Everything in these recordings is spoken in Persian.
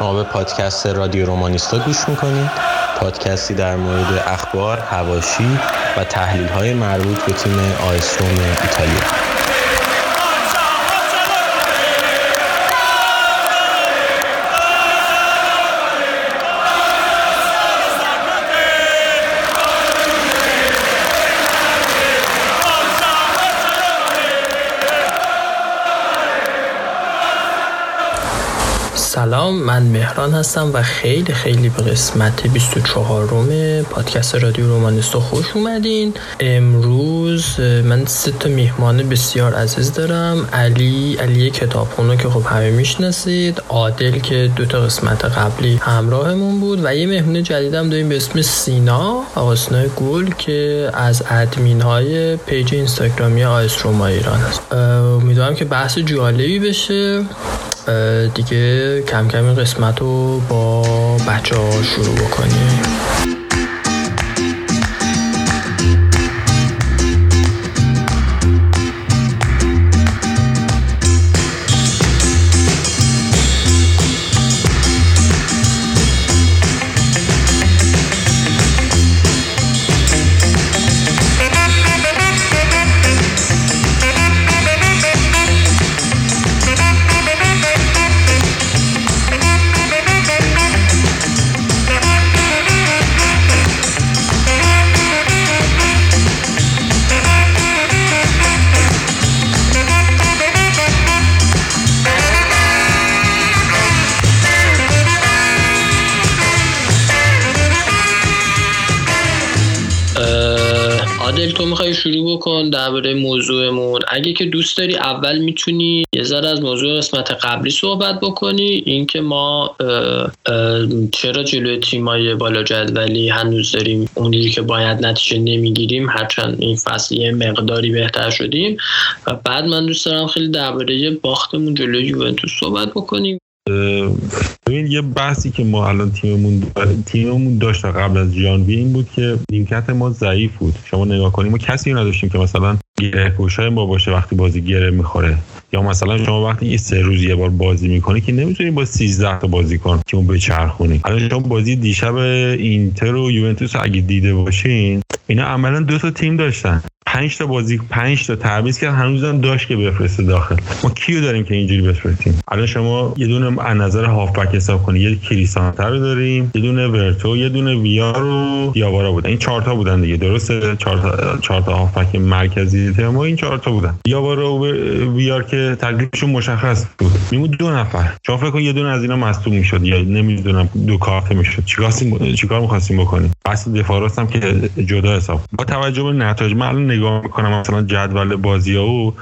شما به پادکست رادیو رومانیستا گوش می‌کنید. پادکستی در مورد اخبار، هواشی و تحلیل های مربوط به تیم آیس روم ایتالیا. سلام من مهران هستم و خیلی خیلی به قسمت 24ام پادکست رادیو رومانیستو خوش اومدین. امروز من سه تا میهمان بسیار عزیز دارم. علی علی کتابخون و که خب همه می‌شناسید. عادل که دو تا قسمت قبلی همراهمون بود. و یه مهمون جدیدم داریم به اسم سینا آقا سینا گل که از ادمین های page اینستاگرامی آ اس روما ایران است امیدوارم که بحث جالبی بشه. دیگه کم کم این قسمت رو با بچه ها شروع بکنیم. بکن درباره موضوعمون. اگه که دوست داری اول می‌تونی یه ذره از موضوع قسمت قبلی صحبت بکنی. اینکه ما چرا جلوی تیمای بالا جدولی هنوز داریم اونجوری که باید نتیجه نمی‌گیریم هرچند این فصل یه مقداری بهتر شدیم. و بعد من دوست دارم خیلی درباره باختمون جلوی یوونتوس صحبت بکنیم. ببین یه بحثی که ما الان تیممون تیممون داشت قبل از جانوی این بود که نیمکت ما ضعیف بود. شما نگاه کنیم ما کسی نداشتیم که مثلا گره پوشای ما باشه وقتی بازی گره می‌خوره. یا مثلا شما وقتی یه سه روز یه بار بازی می‌کنی که نمی‌تونی با 13 تا بازی کن که اون بچرخونی. الان شما بازی دیشب اینتر و یوونتوس اگه دیده باشین اینا عملا دو تا تیم داشتن. پنج تا بازی پنج تا تعویض کرد. هنوزم داشت که بفرسته داخل. ما کیو داریم که اینجوری بفرستیم؟ الان شما یه دونه از نظر هافبک حساب کنی. یه کریسانتر رو داریم یه دونه ورتو یه دونه ویار و دیاوارا بودن. این چهار تا بودن دیگه. درسته؟ چهار تا هافبک مرکزی ما این چهار تا بودن. دیاوارا و ویار که تکلیفشون مشخص بود. میمون دو نفر. شما فکر کن یه دونه از اینا مصدوم می‌شد یا نمی‌دونم دو کارت می‌شد. چیکار چیکار می‌خواستیم بکنیم؟ اصل دفاع هم که جدا حساب. با توجه به نتایج من نگاه می‌کنم مثلا جدول بازی ها و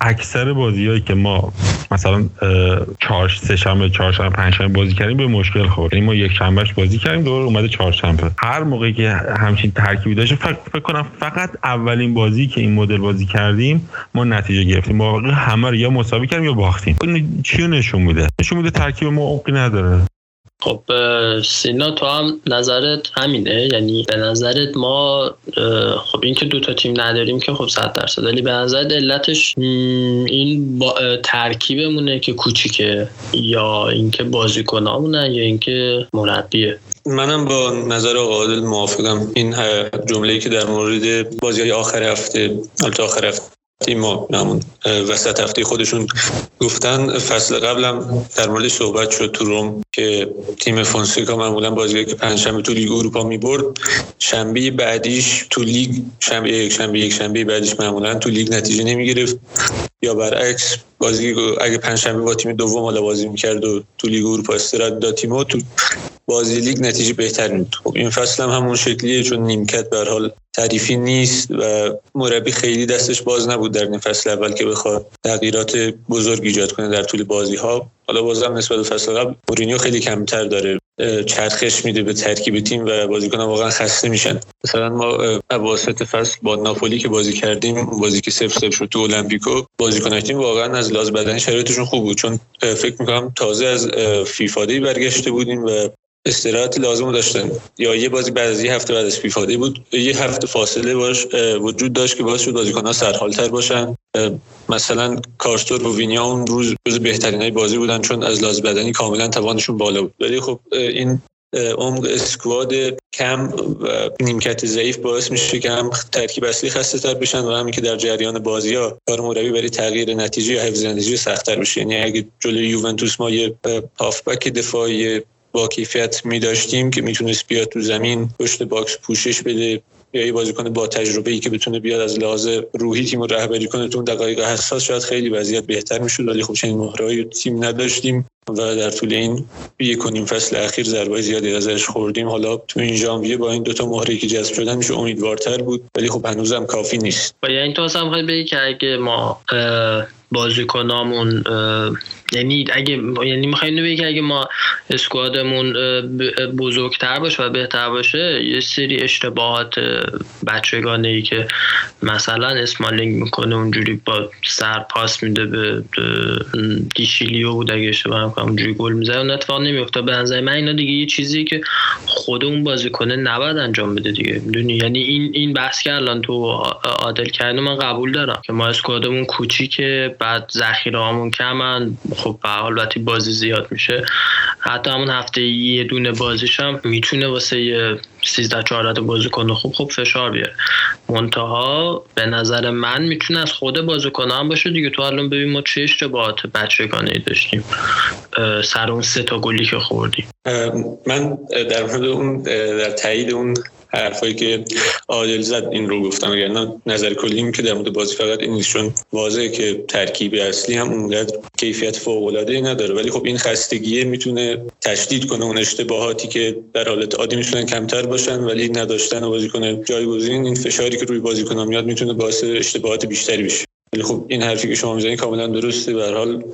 اکثر بازیهایی که ما مثلا چهار سه شنبه چهار شنبه پنج شنبه بازی کردیم به مشکل خورد. یعنی ما یک شنبهش بازی کردیم دوباره اومده چهار شنبه. هر موقعی که همچین ترکیبی داشت فکر, فکر کنم فقط اولین بازی که این مدل بازی کردیم ما نتیجه گرفتیم. واقعا همه رو یا مساوی کردیم یا باختیم. چی نشون میده؟ نشون میده ترکیب ما عمقی نداره. خب سینا تو هم نظرت همینه؟ یعنی به نظرت ما خب این که دوتا تیم نداریم که خب صد درصد ولی به نظر علتش این ترکیبمونه که کوچیکه یا اینکه بازیکنامونه یا اینکه مربیه؟ منم با نظر آقا عادل موافقم. این جمله‌ای که در مورد بازی آخر هفته البته آخر هفته ما همون وسط هفته خودشون گفتن فصل قبلم در مورد صحبت شد تو روم که تیم فونسکا معمولا بازی که پنجشنبه تو لیگ اروپا می‌برد شنبه بعدیش تو لیگ شنبه یک شنبه یک شنبه بعدیش معمولا تو لیگ نتیجه نمی‌گرفت. یا برعکس بازی اگه پنجشنبه با تیم دوم حالا بازی می‌کرد و تو لیگ اروپا استراحت داد تیمو تو بازی لیگ نتیجه بهتر میاد خب این فصل هم همون شکلیه چون نیمکت به حال تعریفی نیست و مربی خیلی دستش باز نبود در این فصل اول که بخواد تغییرات بزرگ ایجاد کنه در طول بازی ها حالا بازم نسبت به فصل قبل مورینیو خیلی کمتر داره چرخش میده به ترکیب تیم و بازیکنان واقعا خسته میشن. مثلا ما اواسط فصل با ناپولی که بازی کردیم بازی که سف سف شد تو المپیکو بازیکنان تیم واقعا از لحاظ بدنی شرایطشون خوب بود. چون فکر می‌کنم تازه از فیفادی برگشته بودیم و استراحت لازم داشتن. یا یه بازی بعد از یه هفته بعد از فیفاده بود یه هفته فاصله باش وجود داشت که باعث شد بازیکن‌ها سرحالتر باشن. مثلا کارستور و وینیا اون روز روز بهترین بازی بودن چون از لحاظ بدنی کاملا توانشون بالا بود. ولی خب این عمق اسکواد کم و نیمکت ضعیف باعث میشه که هم ترکیب اصلی خسته تر بشن و همین که در جریان بازی ها کار مربی برای تغییر نتیجه یا حفظ نتیجه سختتر بشه. یعنی اگه جلوی یوونتوس ما یه هافبک دفاعی با کیفیت می داشتیم که می‌تونست بیاد تو زمین پشت باکس پوشش بده یا یه بازیکن با تجربه ای که بتونه بیاد از لحاظ روحی تیم رو رهبری کنه تو دقایق حساس شاید خیلی وضعیت بهتر می‌شد ولی خب چنین مهره‌هایی تیم نداشتیم و در طول این یکی دو فصل اخیر ضربه زیادی ازش خوردیم. حالا تو این ژانویه با این دوتا مهره که جذب شدن میشه امیدوارتر بود ولی خب هنوزم کافی نیست. و یعنی تو هم بگی که اگه ما بازیکنامون یعنی اگه یعنی می‌خوایم که اگه ما اسکوادمون بزرگتر باشه و بهتر باشه یه سری اشتباهات بچگانه ای که مثلا اسمالینگ می‌کنه اونجوری با سر پاس میده به دیشیلیو بود اگه اشتباه کنم اونجوری گل می‌زنه اون اتفاق نمیفته به نظر من اینا دیگه یه چیزی که خود اون بازیکن نباید انجام بده دیگه. می‌دونی؟ یعنی این این بحث که الان تو عادل کردن من قبول دارم که ما اسکوادمون کوچیکه بعد ذخیره کمن خب به حال بازی زیاد میشه حتی همون هفته یه دونه بازیش هم می‌تونه واسه یه 13 14 بازی کنه. خوب خوب فشار بیاره. منتها به نظر من می‌تونه از خود بازیکن هم باشه دیگه. تو الان ببین ما چه اشتباهات بچگانه داشتیم. سر اون سه تا گلی که خوردیم. من در مورد اون در تایید اون حرفایی که عادل زد این رو گفتم. اگر نظر کلیم که در مورد بازی فقط این نیست چون واضحه که ترکیب اصلی هم اونقدر کیفیت فوق العاده نداره. ولی خب این خستگی می‌تونه تشدید کنه اون اشتباهاتی که در حالت عادی می‌تونن کمتر باشن ولی نداشتن بازیکن جایگزین این فشاری که روی بازیکن میاد می‌تونه باعث اشتباهات بیشتری بشه. ولی خب این حرفی که شما می‌زنید کاملا درسته. به حال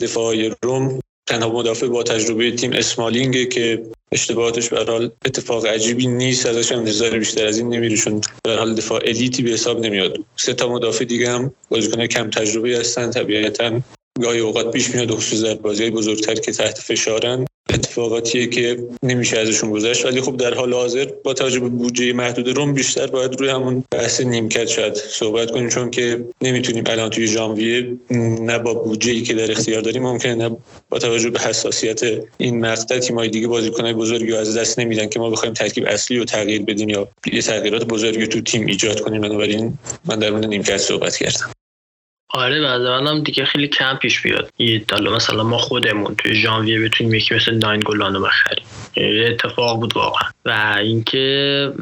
دفاع روم تنها مدافع با تجربه تیم اسمالینگه که اشتباهاتش به حال اتفاق عجیبی نیست ازش هم انتظار بیشتر از این نمیره چون به حال دفاع الیتی به حساب نمیاد. سه تا مدافع دیگه هم بازیکن کم تجربه هستن طبیعتا گاهی اوقات پیش میاد خصوص در بازی بزرگتر که تحت فشارن. اتفاقاتیه که نمیشه ازشون گذشت. ولی خب در حال حاضر با توجه به بودجه محدود روم بیشتر باید روی همون بحث نیمکت شاید صحبت کنیم چون که نمی‌تونیم الان توی ژانویه نه با بودجه ای که در اختیار داریم ممکنه نه با توجه به حساسیت این مقطع تیم‌های دیگه بازیکن‌های بزرگی از دست نمیدن که ما بخوایم ترکیب اصلی رو تغییر بدیم یا یه تغییرات بزرگی تو تیم ایجاد کنیم. بنابراین من در مورد نیمکت صحبت کردم. آره بعد هم دیگه خیلی کم پیش بیاد. یه مثلا ما خودمون توی ژانویه بتونیم یکی مثل ناین گلانو بخریم. اتفاق بود واقعا. و اینکه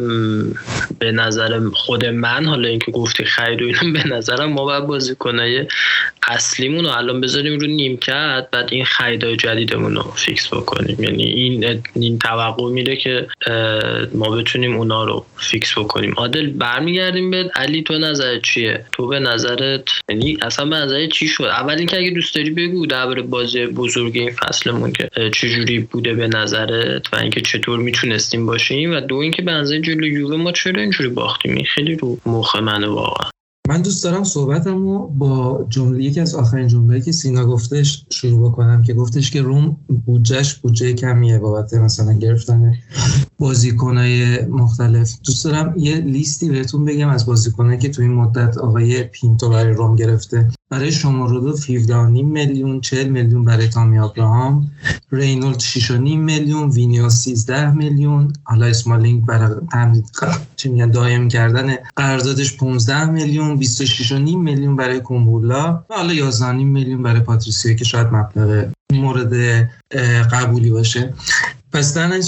به نظر خود من حالا اینکه گفتی خرید و به نظرم ما باید بازیکنای اصلیمون رو الان بذاریم رو نیمکت بعد این خریدای جدیدمون رو fix بکنیم. یعنی این این توقع میره که ما بتونیم اونا رو fix بکنیم. عادل برمیگردیم به علی تو نظر چیه؟ تو به نظرت یعنی اصلا به نظر چی شد؟ اول اینکه اگه دوست داری بگو درباره بازی بزرگ این فصلمون که چه جوری بوده به نظرت و اینکه چطور می‌تونستیم باشیم؟ و دو اینکه به نظر جلوی یووه ما چرا اینجوری باختیم؟ این خیلی رو مخ منه واقعا. من دوست دارم صحبتم رو با جمله یکی از آخرین جمله که سینا گفتش شروع بکنم که گفتش که روم بودجهش بودجه کمیه بابت مثلا گرفتن بازیکنهای مختلف. دوست دارم یه لیستی بهتون بگم از بازیکنایی که تو این مدت آقای پینتو برای روم گرفته. برای شمورودوف 17 میلیون 40 میلیون برای تمی آبراهام رینولدز 6 میلیون وینیا 13 میلیون. حالا اسمالینگ برای تمدید چی میگن دائم کردن قراردادش 15 میلیون. 26 میلیون برای کومبولا. و حالا 11 میلیون برای پاتریسیو که شاید مبلغ مورد قبولی باشه. پس در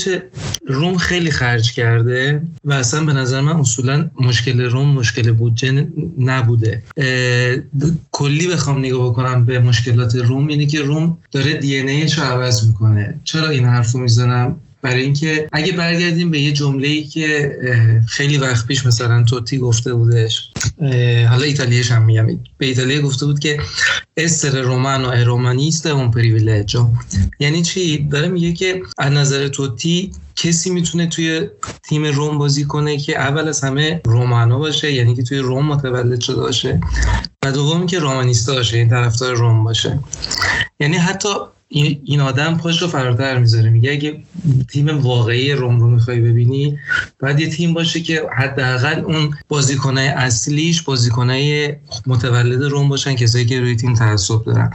روم خیلی خرج کرده و اصلا به نظر من اصولا مشکل روم مشکل بودجه نبوده. کلی بخوام نگاه بکنم به مشکلات روم اینه که روم داره دی رو عوض می‌کنه. چرا این حرف رو می‌زنم؟ برای اینکه اگه برگردیم به یه جمله ای که خیلی وقت پیش مثلا توتی گفته بودش. حالا ایتالیاش هم میگم. به ایتالیا گفته بود که استر رومانو رومانیست اون پریویلجو یعنی چی؟ داره میگه که از نظر توتی کسی می‌تونه توی تیم روم بازی کنه که اول از همه رومانو باشه یعنی که توی روم متولد شده باشه. و دومی که رومانیستا باشه این یعنی طرفدار روم باشه. یعنی حتی این آدم پاش رو فراتر می‌ذاره. میگه اگه تیم واقعی روم رو می‌خوای ببینی باید یه تیم باشه که حداقل اون بازیکنای اصلیش بازیکنای متولد روم باشن کسایی که روی تیم تعصب دارن.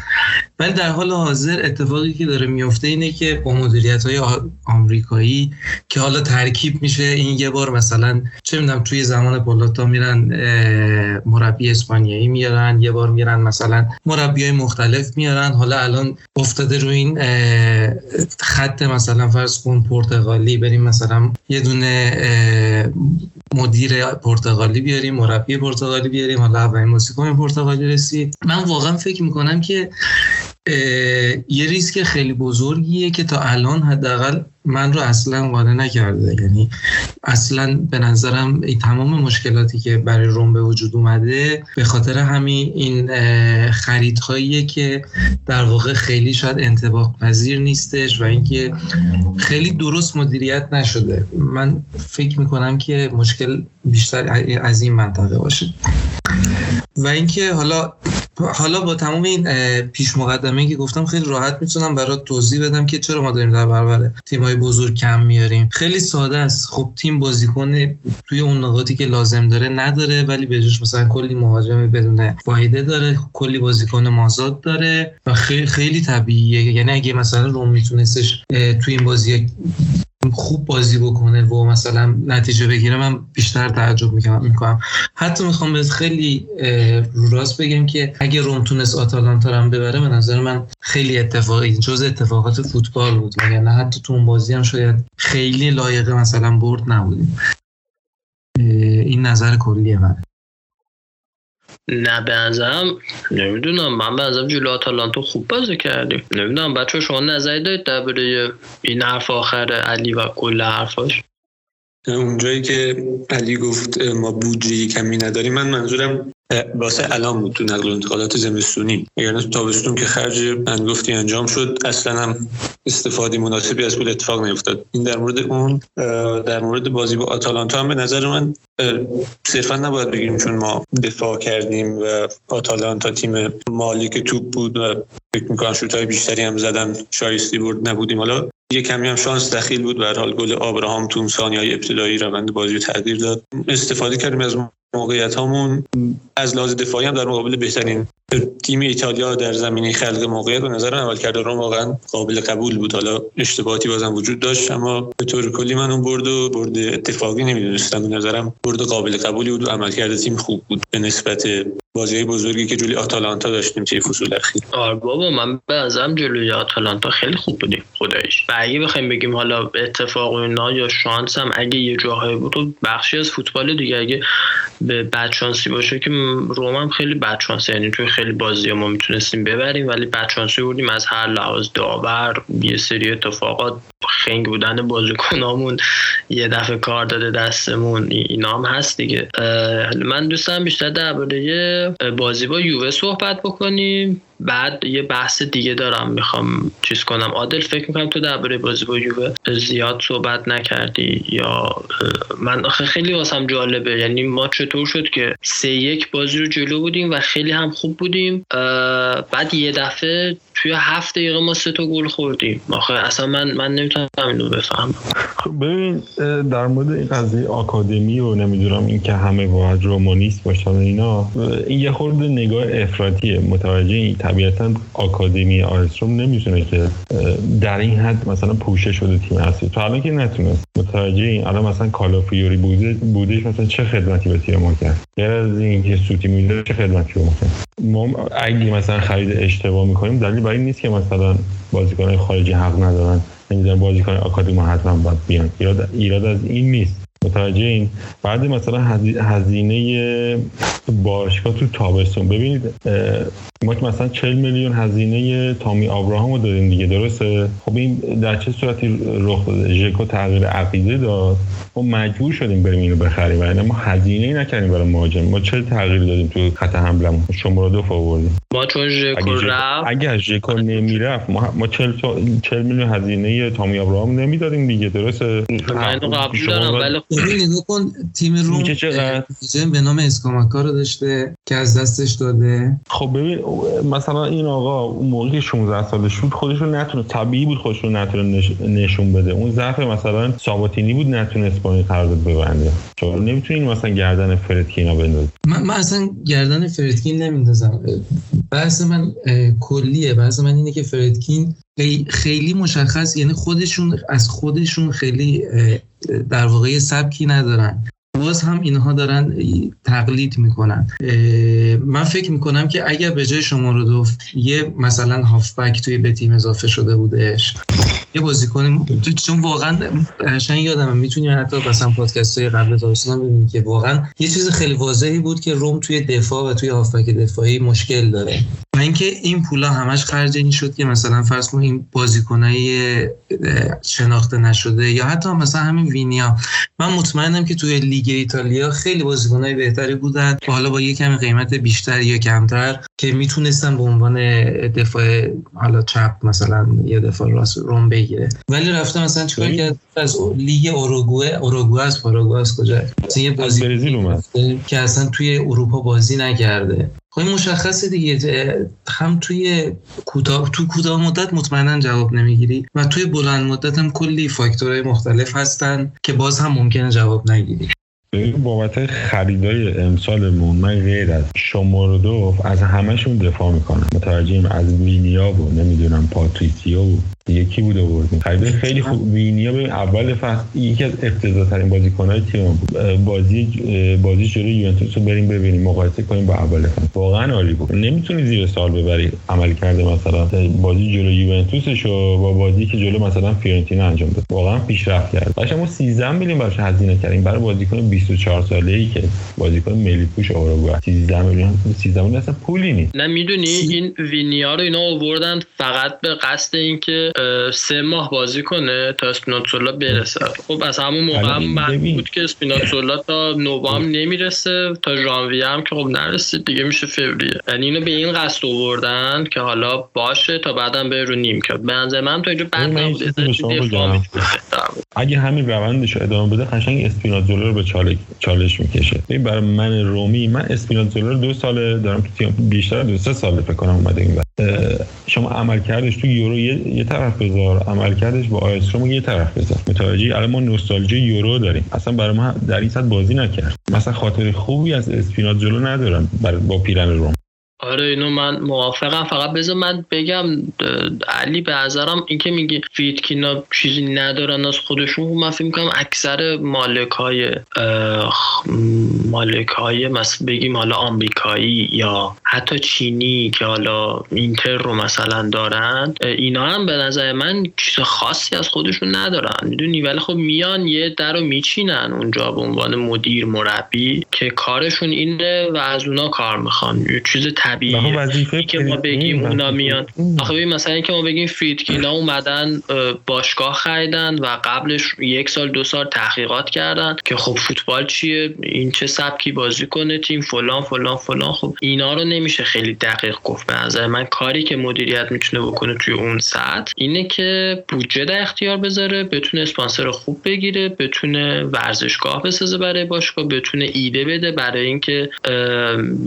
ولی در حال حاضر اتفاقی که داره میفته اینه که با مدیریت های آمریکایی که حالا ترکیب میشه این یه بار مثلا چه می‌دونم توی زمان پولاتا میرن مربی اسپانیایی میارن یه بار میرن مثلا مربی های مختلف میارن. حالا الان افتاده روی این خط مثلا فرض کن پرتغالی بریم مثلا یه دونه مدیر پرتغالی بیاریم مربی پرتغالی بیاریم حالا اولین موسیقی پرتغالی رسید. من واقعا فکر می‌کنم که یه ریسک خیلی بزرگیه که تا الان حداقل من رو اصلا قانع نکرده. یعنی اصلا به نظرم این تمام مشکلاتی که برای روم به وجود اومده به خاطر همین این خریدهاییه که در واقع خیلی شاید انتباق پذیر نیستش و اینکه خیلی درست مدیریت نشده. من فکر می‌کنم که مشکل بیشتر از این منطقه باشه. و اینکه حالا حالا با تمام این پیش مقدمه که گفتم خیلی راحت می‌تونم برات توضیح بدم که چرا ما داریم در برابر تیمای بزرگ کم میاریم. خیلی ساده است. خب تیم بازیکن توی اون نقاطی که لازم داره نداره ولی به مثلا کلی مهاجم بدون فایده داره کلی بازیکن مازاد داره و خیلی خیلی طبیعیه. یعنی اگه مثلا روم میتونستش توی این بازی خوب بازی بکنه و مثلا نتیجه بگیره من بیشتر تعجب می‌کنم حتی می‌خوام به خیلی راست بگم که اگه روم تونست آتالانتا هم ببره به نظر من خیلی اتفاقی جز اتفاقات فوتبال بود. یعنی حتی تو اون بازی هم شاید خیلی لایق مثلا برد نبودیم. این نظر کلی من. نه به نظرم نمی‌دونم. من به نظرم جلو آتالانتا خوب بازی کردیم. نمی‌دونم بچه شما نظری دارید درباره این حرف آخر علی و کل حرفاش؟ اونجایی که علی گفت ما بودجه کمی نداریم. من منظورم واسه الان بود تو نقل و انتقالات زمستونی. یعنی تو تابستون که خرج انگفتی انجام شد اصلا هم استفاده مناسبی از پول اتفاق نیفتاد. این در مورد اون در مورد بازی با آتالانتا هم به نظر من صرفا نباید بگیم چون ما دفاع کردیم و آتالانتا تیم مالک توپ بود و فکر می‌کنم شوتای بیشتری هم زدن شایستی برد نبودیم. حالا یه کمی هم شانس دخیل بود به حال گل آبراهام تو های ابتدایی روند بازی رو تغییر داد. استفاده کردیم از موقعیت هامون از لحاظ دفاعی هم در مقابل بهترین تیم ایتالیا در زمینه خلق موقعیت به نظر عمل کرده روم واقعا قابل قبول بود. حالا اشتباهاتی بازم وجود داشت اما به طور کلی من اون برد و برد اتفاقی نمی‌دونستم. به نظرم برد قابل قبولی بود و عملکرد تیم خوب بود به نسبت بازی بزرگی که جلوی آتالانتا داشتیم توی فصول اخیر. آره بابا من به ازم جلوی آتالانتا خیلی خوب بودیم خدایش و اگه بخوایم بگیم حالا اتفاق اینا یا شانس هم اگه یه جاهایی بود بخشی از فوتبال دیگه اگه به بدشانسی باشه که روم هم خیلی بدشانسی یعنی توی خیلی بازی ما می‌تونستیم ببریم ولی بدشانسی بودیم از هر لحاظ داور یه سری اتفاقات خنگ بودن بازیکنامون یه دفعه کار داده دستمون اینا هم هست دیگه. من دوستم بیشتر درباره بازی با یووه صحبت بکنیم. بعد یه بحث دیگه دارم می‌خوام چیز کنم. عادل فکر می‌کنم تو درباره بازی با یووه زیاد صحبت نکردی یا من آخه خیلی واسم جالبه. یعنی ما چطور شد که سه یک بازی رو جلو بودیم و خیلی هم خوب بودیم. بعد یه دفعه توی هفت دقیقه ما سه تا گل خوردیم. آخه اصلا من من نمی‌تونم اینو بفهمم. خب ببین در مورد این قضیه آکادمی و نمی‌دونم این که همه باید رومانیست باشن اینا این یه خورده نگاه افراطیه. متوجه طبیعتا آکادمی آرستروم نمی‌تونه که در این حد مثلا پوشه شده تیم اصلی تو الان که نتونست. متوجه این الان مثلا کالافیوری بوده بودش مثلا چه خدمتی به تیم ما کرد؟ غیر از اینکه سوتی میده چه خدمتی به ما اگه مثلا خرید اشتباه می‌کنیم دلیل برای نیست که مثلا بازیکن خارجی حق ندارن. نمی‌دونم بازیکن آکادمی حتما باید بیان. ایراد ایراد از این نیست. متوجه این. بعد مثلا هزینه باشگاه تو تابستون. ببینید ما که مثلا 40 میلیون هزینه تامی آبراهام رو دادیم دیگه درسته؟ خب این در چه صورتی رخ داده؟ ژکو تغییر عقیده داد. ما مجبور شدیم بریم اینو بخریم. و ما هزینه ای نکردیم برای مهاجم. ما چه تغییر دادیم تو خط حملمون شما رو دو آوردیم. ما چون ژکو رفت اگه ژکو نمی‌رفت ما ما 40 40 میلیون هزینه تامی آبراهام نمی‌دادیم دیگه درسته؟ من قبول دارم ولی خب نگاه کن تیم روم به نام اسکاماکا رو داشته. که از دستش داده؟ خب ببین مثلا این آقا اون موقعی که 16 سالش بود خودش رو نتونه طبیعی بود خودش رو نتونه نشون بده. اون ضعف مثلا ساباتینی بود نتونه اسپانیایی قرارداد ببنده. چرا نمی‌تونین مثلا گردن فردکینا بندازی. من, من اصلا گردن فردکین نمیندازم. بحث من کلیه. بحث من اینه که فردکین خیلی مشخص یعنی خودشون از خودشون خیلی در واقع سبکی ندارن. باز هم اینها دارن تقلید می‌کنن. من فکر می‌کنم که اگر به جای شما رو دوف یه مثلا هافبک توی به تیم اضافه شده بودش یه بازیکن چون واقعا قشنگ یادم می‌تونیم حتی مثلا پادکست های قبل تابستون ببینیم که واقعا یه چیز خیلی واضحی بود که روم توی دفاع و توی هافبک دفاعی مشکل داره. و اینکه این پولا همش خرج این شد که مثلا فرض کنیم این بازیکنای شناخته نشده یا حتی مثلا همین وینیا. من مطمئنم که توی لیگ ایتالیا خیلی بازیکنای بهتری بودن. و حالا با یه کمی قیمت بیشتر یا کمتر که می‌تونستن به عنوان دفاع حالا چپ مثلا یه دفاع راست روم بگیره. ولی رفته مثلا چیکار کرد؟ از لیگ اوروگوئه. اوروگوئه از پاراگوئه از کجا؟ یه بازی که اصلا توی اروپا بازی نکرده. خب مشخصه دیگه هم توی کوتاه تو کوتاه مدت مطمئنا جواب نمی‌گیری و توی بلند مدت هم کلی فاکتورهای مختلف هستن که باز هم ممکنه جواب نگیری. بابت خریدای امسالمون من غیر از دو از همهشون دفاع می‌کنم. متوجهم از وینیا نمی‌دونم پاتریسیو یکی بود آوردیم. خرید خیلی خوب. وینیا به اول فصل یکی از افتضاح ترین بازیکن‌های تیم بازی بازی جلوی یوونتوس رو بریم ببینیم. مقایسه کنیم با اول فصل. واقعا عالی بود. نمی‌تونی زیر سال ببری عمل کرده مثلا. بازی جلوی یوونتوسش و با بازی که جلو مثلا فیورنتینا انجام داد. واقعا پیشرفت کرد. باشه ما 13 میلیون براش هزینه کردیم. برای بازیکن 24 ساله ای که بازیکن ملی پوش اوروگوئه 13 میلیون 13 میلیون اصلا پولی نیست. نمی‌دونی این وینیا رو اینا آوردن فقط به قصد اینکه سه ماه بازی کنه تا اسپیناتزولا برسه. خب از همون موقع هم بود که اسپیناتزولا تا نوامبر نمی‌رسه تا ژانویه هم که خب نرسید دیگه میشه فوریه. یعنی اینو به این قصد آوردن که حالا باشه تا بعدم به رو نیم کرد به نظر من تو اینجا بد نبوده. اگه همین روندش ادامه بده قشنگ اسپیناتزولا رو به چالش می‌کشه. این برای من رومی من اسپیناتزولا دو ساله دارم تو تیم بیشتر دو سه ساله فکر کنم اومده این شما عمل کردش تو یورو یه, یه طرف بذار. عمل کردش با آیس روم یه طرف بذار. متوجه الان ما نوستالژی یورو داریم. اصلا برای ما در این صد بازی نکرد. مثلا خاطر خوبی از اسپیناتزولا ندارم با پیرن روم. آره اینو من موافقم. فقط بذار من بگم علی به نظرم اینکه میگی فیتکینا چیزی ندارن از خودشون من فکر می‌کنم اکثر مالک های مالک های مثلا بگیم حالا آمریکایی یا حتی چینی که حالا اینتر رو مثلا دارن اینا هم به نظر من چیز خاصی از خودشون ندارن. می‌دونی؟ ولی خب میان یه در رو میچینن اونجا به عنوان مدیر مربی که کارشون اینه و از اونا کار می‌خوان. یه چیز طبیعیه. که ما بگیم اونا میان. آخه مثلا که ما بگیم فریدکینا اومدن باشگاه خریدن و قبلش یک سال دو سال تحقیقات کردن که خب فوتبال چیه؟ این چه سبکی بازی کنه تیم؟ فلان فلان فلان. خب اینا رو نمیشه خیلی دقیق گفت. به نظر من کاری که مدیریت می‌تونه بکنه توی اون سطح اینه که بودجه در اختیار بذاره بتونه اسپانسر خوب بگیره بتونه ورزشگاه بسازه برای باشگاه بتونه ایده بده برای اینکه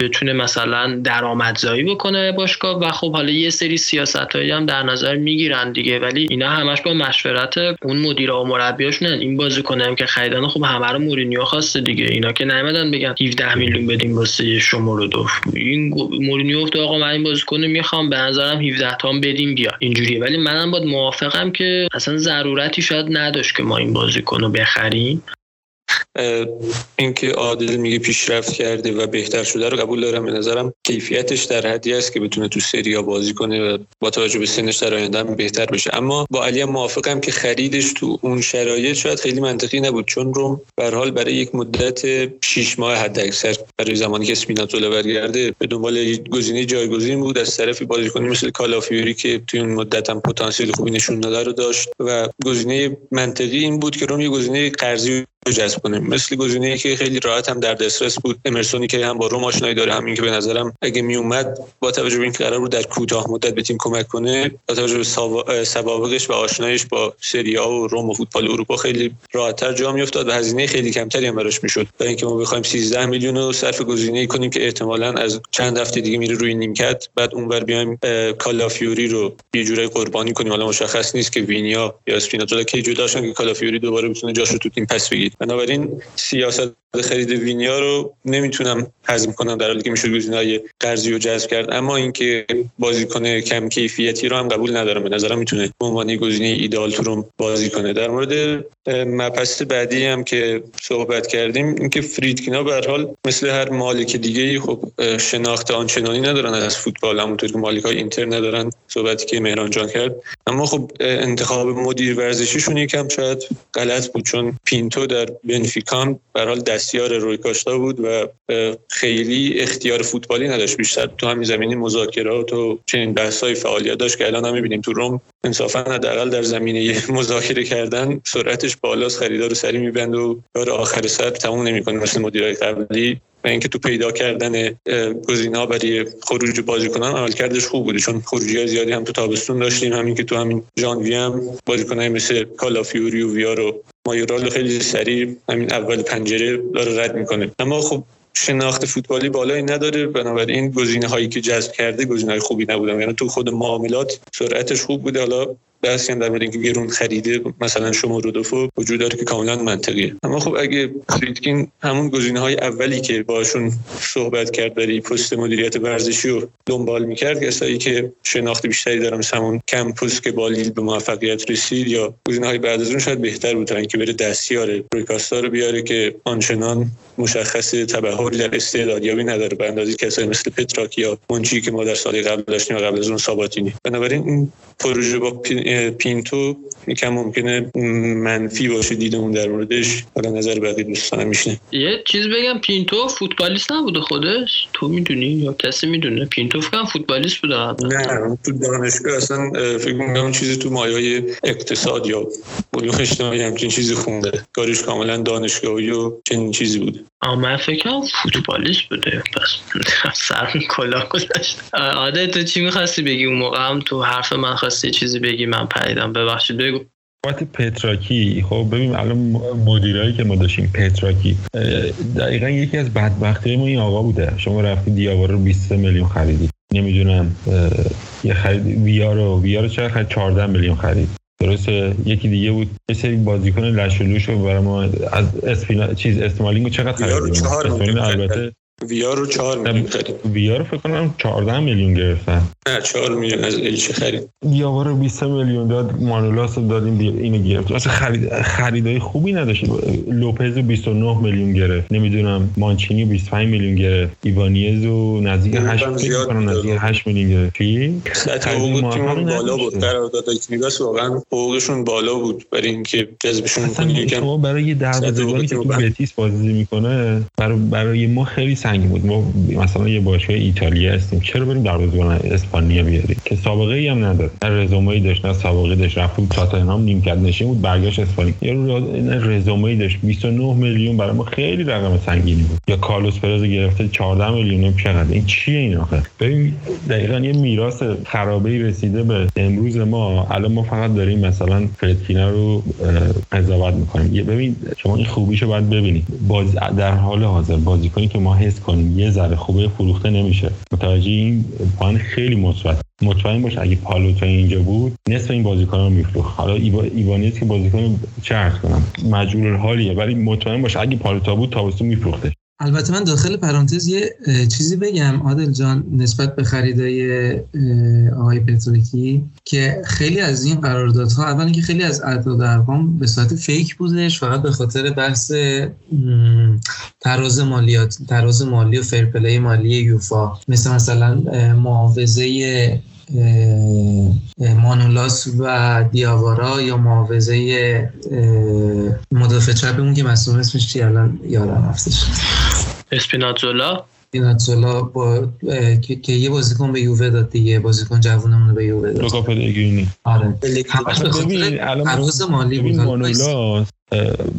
بتونه مثلا درآمدزایی بکنه باشگاه و خب حالا یه سری سیاست هایی هم در نظر می‌گیرن دیگه ولی اینا همش با مشورت اون مدیر و مربیاشون این بازیکن هم که خریدن خب همه رو مورینیو خواسته دیگه. اینا که نمیدن بگن 17 میلیون بدیم واسه شما رو دو این مورینیو گفت آقا من این بازیکن می‌خوام به نظرم 17 تا بدیم بیا. اینجوریه. ولی منم باید موافقم که اصلا ضرورتی شاید نداشت که ما این بازیکن رو بخریم. اینکه عادل میگه پیشرفت کرده و بهتر شده رو قبول دارم. به نظرم کیفیتش در حدی است که بتونه تو سری بازی کنه و با توجه به سنش در آینده بهتر بشه. اما با علی هم موافقم که خریدش تو اون شرایط شاید خیلی منطقی نبود چون روم به حال برای یک مدت 6 ماه حد اکثر برای زمانی که اسپیناتزولا برگرده به دنبال گزینه جایگزین بود. از طرفی بازیکنی مثل کالافیوری که توی اون مدت هم پتانسیل خوبی نشون داده رو داشت و گزینه منطقی این بود که روم یه گزینه قرضی جذب کنه. مثل گزینه‌ای که خیلی راحت هم در دسترس بود. امرسونی که هم با روم آشنایی داره همین که به نظرم اگه می اومد با توجه به اینکه قرار بود در کوتاه مدت به تیم کمک کنه با توجه به سوابقش و آشناییش با سری آ و روم و فوتبال اروپا خیلی راحتتر جا میافتاد و هزینه خیلی کمتری هم براش می‌شد. برای اینکه ما بخوایم 13 میلیون رو صرف گزینه کنیم که احتمالا از چند هفته دیگه میره روی نیمکت بعد اونور بیایم کالافیوری رو یه جوری قربانی کنیم. حالا مشخص نیست که وینیا یا اسپینازولا کی جداشن که کالافیوری دوباره بتونه جاش رو تو تیم پس بگیره. بنابراین سیاست خرید وینیا رو نمی‌تونم حزم کنم در حالی که میشه گزینه‌های قرضی رو جذب کرد. اما اینکه بازیکن کم کیفیتی رو هم قبول ندارم. به نظرم می‌تونه به عنوان گزینه ایدال تو بازی کنه. در مورد مبحث بعدی هم که صحبت کردیم اینکه فریدکینا به حال مثل هر مالک دیگه خب شناخت آنچنانی ندارن. از فوتبال همونطور که مالک های اینتر ندارن صحبتی که مهران جان کرد. اما خب انتخاب مدیر ورزشیشون یکم شاید غلط بود چون پینتو در بنفیکا به حال دستیار روی کاشتا بود و خیلی اختیار فوتبالی نداشت. بیشتر تو همین زمینی مذاکرات و چنین بحث‌های فعالیت داشت که الان هم می‌بینیم تو روم انصافا حداقل در زمینه مذاکره کردن سرعتش بالاست خریدار رو سری میبند و کار آخر سر تموم نمی‌کنه. مثل مدیرای قبلی اینکه تو پیدا کردن گزینه‌ها برای خروج بازیکنان عملکردش خوب بوده چون خروجی زیادی هم تو تابستون داشتیم همین که تو همین ژانوی هم بازیکنای مثل کالافیوری و ویار و مایورال خیلی سریع همین اول پنجره داره رد می‌کنه. اما خب شناخت فوتبالی بالایی نداره بنابراین گزینه هایی که جذب کرده گزینه های خوبی نبودن. یعنی تو خود معاملات سرعتش خوب بوده. حالا بحثی هم در گرون خریده مثلا شما رودوفو وجود داره که کاملا منطقیه. اما خب اگه فریدکین همون گزینه های اولی که باشون صحبت کرد برای پست مدیریت ورزشی رو دنبال می‌کرد کسایی که شناخت بیشتری دارم همون کمپوس که با لیل به موفقیت رسید یا گزینه های بعد از اون شاید بهتر بود اینکه بره دستیار رویکاستا رو بیاره که آنچنان مشخص تبهری در استعدادیابی نداره به اندازه کسایی مثل پتراکی یا منچی که ما در سال قبل داشتیم و قبل از اون ساباتینی بنابراین این پروژه با پینتو یکم ممکنه منفی باشه دیدمون در موردش. حالا نظر بقیه دوستانم میشنه یه چیز بگم پینتو فوتبالیست نبوده خودش؟ تو می‌دونی یا کسی می‌دونه؟ پینتو فکر فوتبالیست بوده. نه تو دانشگاه اصلا فکر می‌کنم چیزی تو مایه اقتصاد یا علوم اجتماعی همچین چیزی خونده؟ کارش کاملا دانشگاهی و چنین چیزی بوده. من فکر فوتبالیست بوده. پس سر کلا گذاشت. آده تو چی می‌خواستی بگی؟ اون موقع هم تو حرف من خواستی چیزی بگی؟ من پریدم. ببخشید بگو. بابت پتراکی خب ببین الان مدیرایی که ما داشتیم پتراکی دقیقا یکی از بدبختی ما این آقا بوده. شما رفتی دیاوار رو 23 میلیون خریدی. نمی‌دونم یه خرید ویا رو. ویا رو چقدر خرید؟ 14 میلیون خرید. درسته؟ یکی دیگه بود. یه سری بازیکن لشولوش رو برای ما از اسپینا چیز استمالینگ چقدر خریدیم؟ البته ویار رو 4 میلیون خرید. ویار رو فکر کنم 14 میلیون گرفتن. نه 4 میلیون از ایلچه خرید. دیاوا رو 20 میلیون داد مانولاس رو دادیم اینو گرفت. اصلا خرید خریدای خوبی نداشت لوپز 29 میلیون گرفت. نمی‌دونم مانچینی 25 میلیون گرفت. ایوانیز و نزدیک 8 میلیون نزدیک 8 میلیون گرفت. چی؟ حقوق تیم بالا بود قرارداد کلیگاس واقعا حقوقشون بالا بود برای اینکه جذبشون کنه. شما برای یه دروازه‌بانی که تو بتیس بازی می‌کنه برای برای ما خیلی سنگین بود. ما مثلا یه باشگاه ایتالیا هستیم. چرا بریم دروازه‌بان اسپانیا بیاریم. که سابقه ای هم نداره. نه رزومه ای داشت نه سابقه داشت. رفت بود تاتنهام نیمکت نشین بود برگشت اسپانیا. یه رزومه ای داشت. 29 میلیون برای ما خیلی رقم سنگینی بود. یا کارلوس پرز گرفته 14 میلیون. چقدر. این چیه این آخه؟ ببین دقیقا یه میراث خرابه رسیده به امروز ما. الان ما فقط داریم مثلا فردکینا رو قضاوت می‌کنیم. ببین شما این خوبیشو باید ببینید باز در حال حاضر بازیکنی که ما کنیم یه ذره خوبه فروخته نمیشه. متوجه این پوان خیلی مثبت. مطمئن باش اگه پالوتا اینجا بود نصف این بازیکن رو میفروخت. حالا ایوا ایوانیز که بازیکن چه کنم؟ مجبور حالیه ولی مطمئن باش اگه پالوتا بود تابستون میفروخته. البته من داخل پرانتز یه چیزی بگم عادل جان نسبت به خریدای آقای پتروکی که خیلی از این قراردادها اولا که خیلی از اعداد ارقام به صورت فیک بودش فقط به خاطر بحث تراز مالیات تراز مالی و فرپلی مالی یوفا. مثل مثلا معاوضه مانولاس و دیاوارا یا معاوضه مدافع چپمون که مسئول اسمش چی الان یادم رفتش. اسپیناتزولا؟ اسپیناتزولا با که, یه بازیکن به یووه داد دیگه بازیکن جوونمون به یووه داد. لوکا پلگرینی آره. همش به خاطر مالی بود. مانولاس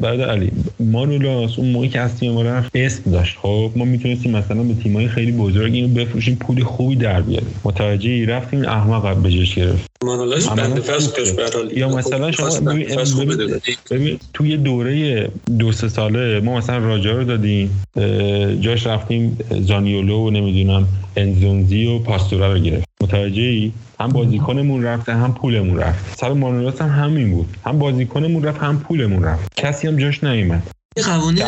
برادر علی مانولاس اون موقعی که از ما رفت اسم داشت. خب ما می‌تونستیم مثلا به تیمای خیلی بزرگ اینو بفروشیم پول خوبی در بیاریم. متوجه رفتیم احمق به جش یا مثلا شما ببین توی دوره دو سه ساله ما مثلا راجا رو دادیم جاش رفتیم زانیولو و نمی‌دونم انزونزی و پاستورا رو گرفت متوجه ای هم بازیکنمون رفته هم پولمون رفت. سر مانولاس هم همین بود. هم بازیکنمون رفت هم پولمون رفت. کسی هم جاش نیومد. قوانین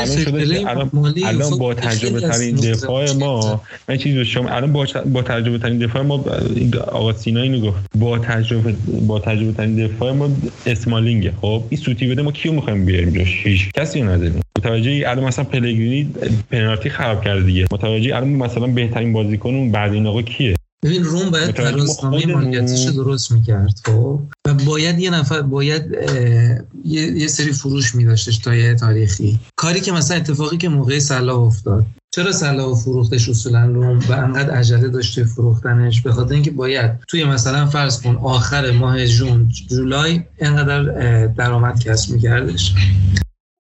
الان با تجربه ترین دفاع ما من چیزی شما الان با, با تجربه ترین دفاع ما آقا سینا اینو گفت با تجربه با تجربه ترین دفاع ما اسمالینگه. خب این سوتی بده ما کیو می‌خوایم بیاریم جاش هیچ کسی نداریم. متوجه الان مثلا پلگرینی پنالتی خراب کرده دیگه. متوجه الان مثلا بهترین بازیکن اون بعد این آقا کیه؟ ببین روم باید ترازنامه مالیاتیش درست می‌کرد خب؟ و باید یه نفر باید یه،, یه سری فروش میداشتش تا یه تاریخی. کاری که مثلا اتفاقی که موقع سلاح افتاد. چرا سلاح فروختش اصولا روم و انقدر عجله داشته فروختنش؟ به خاطر اینکه باید توی مثلا فرض کن آخر ماه جون جولای انقدر درآمد کسب میکردش.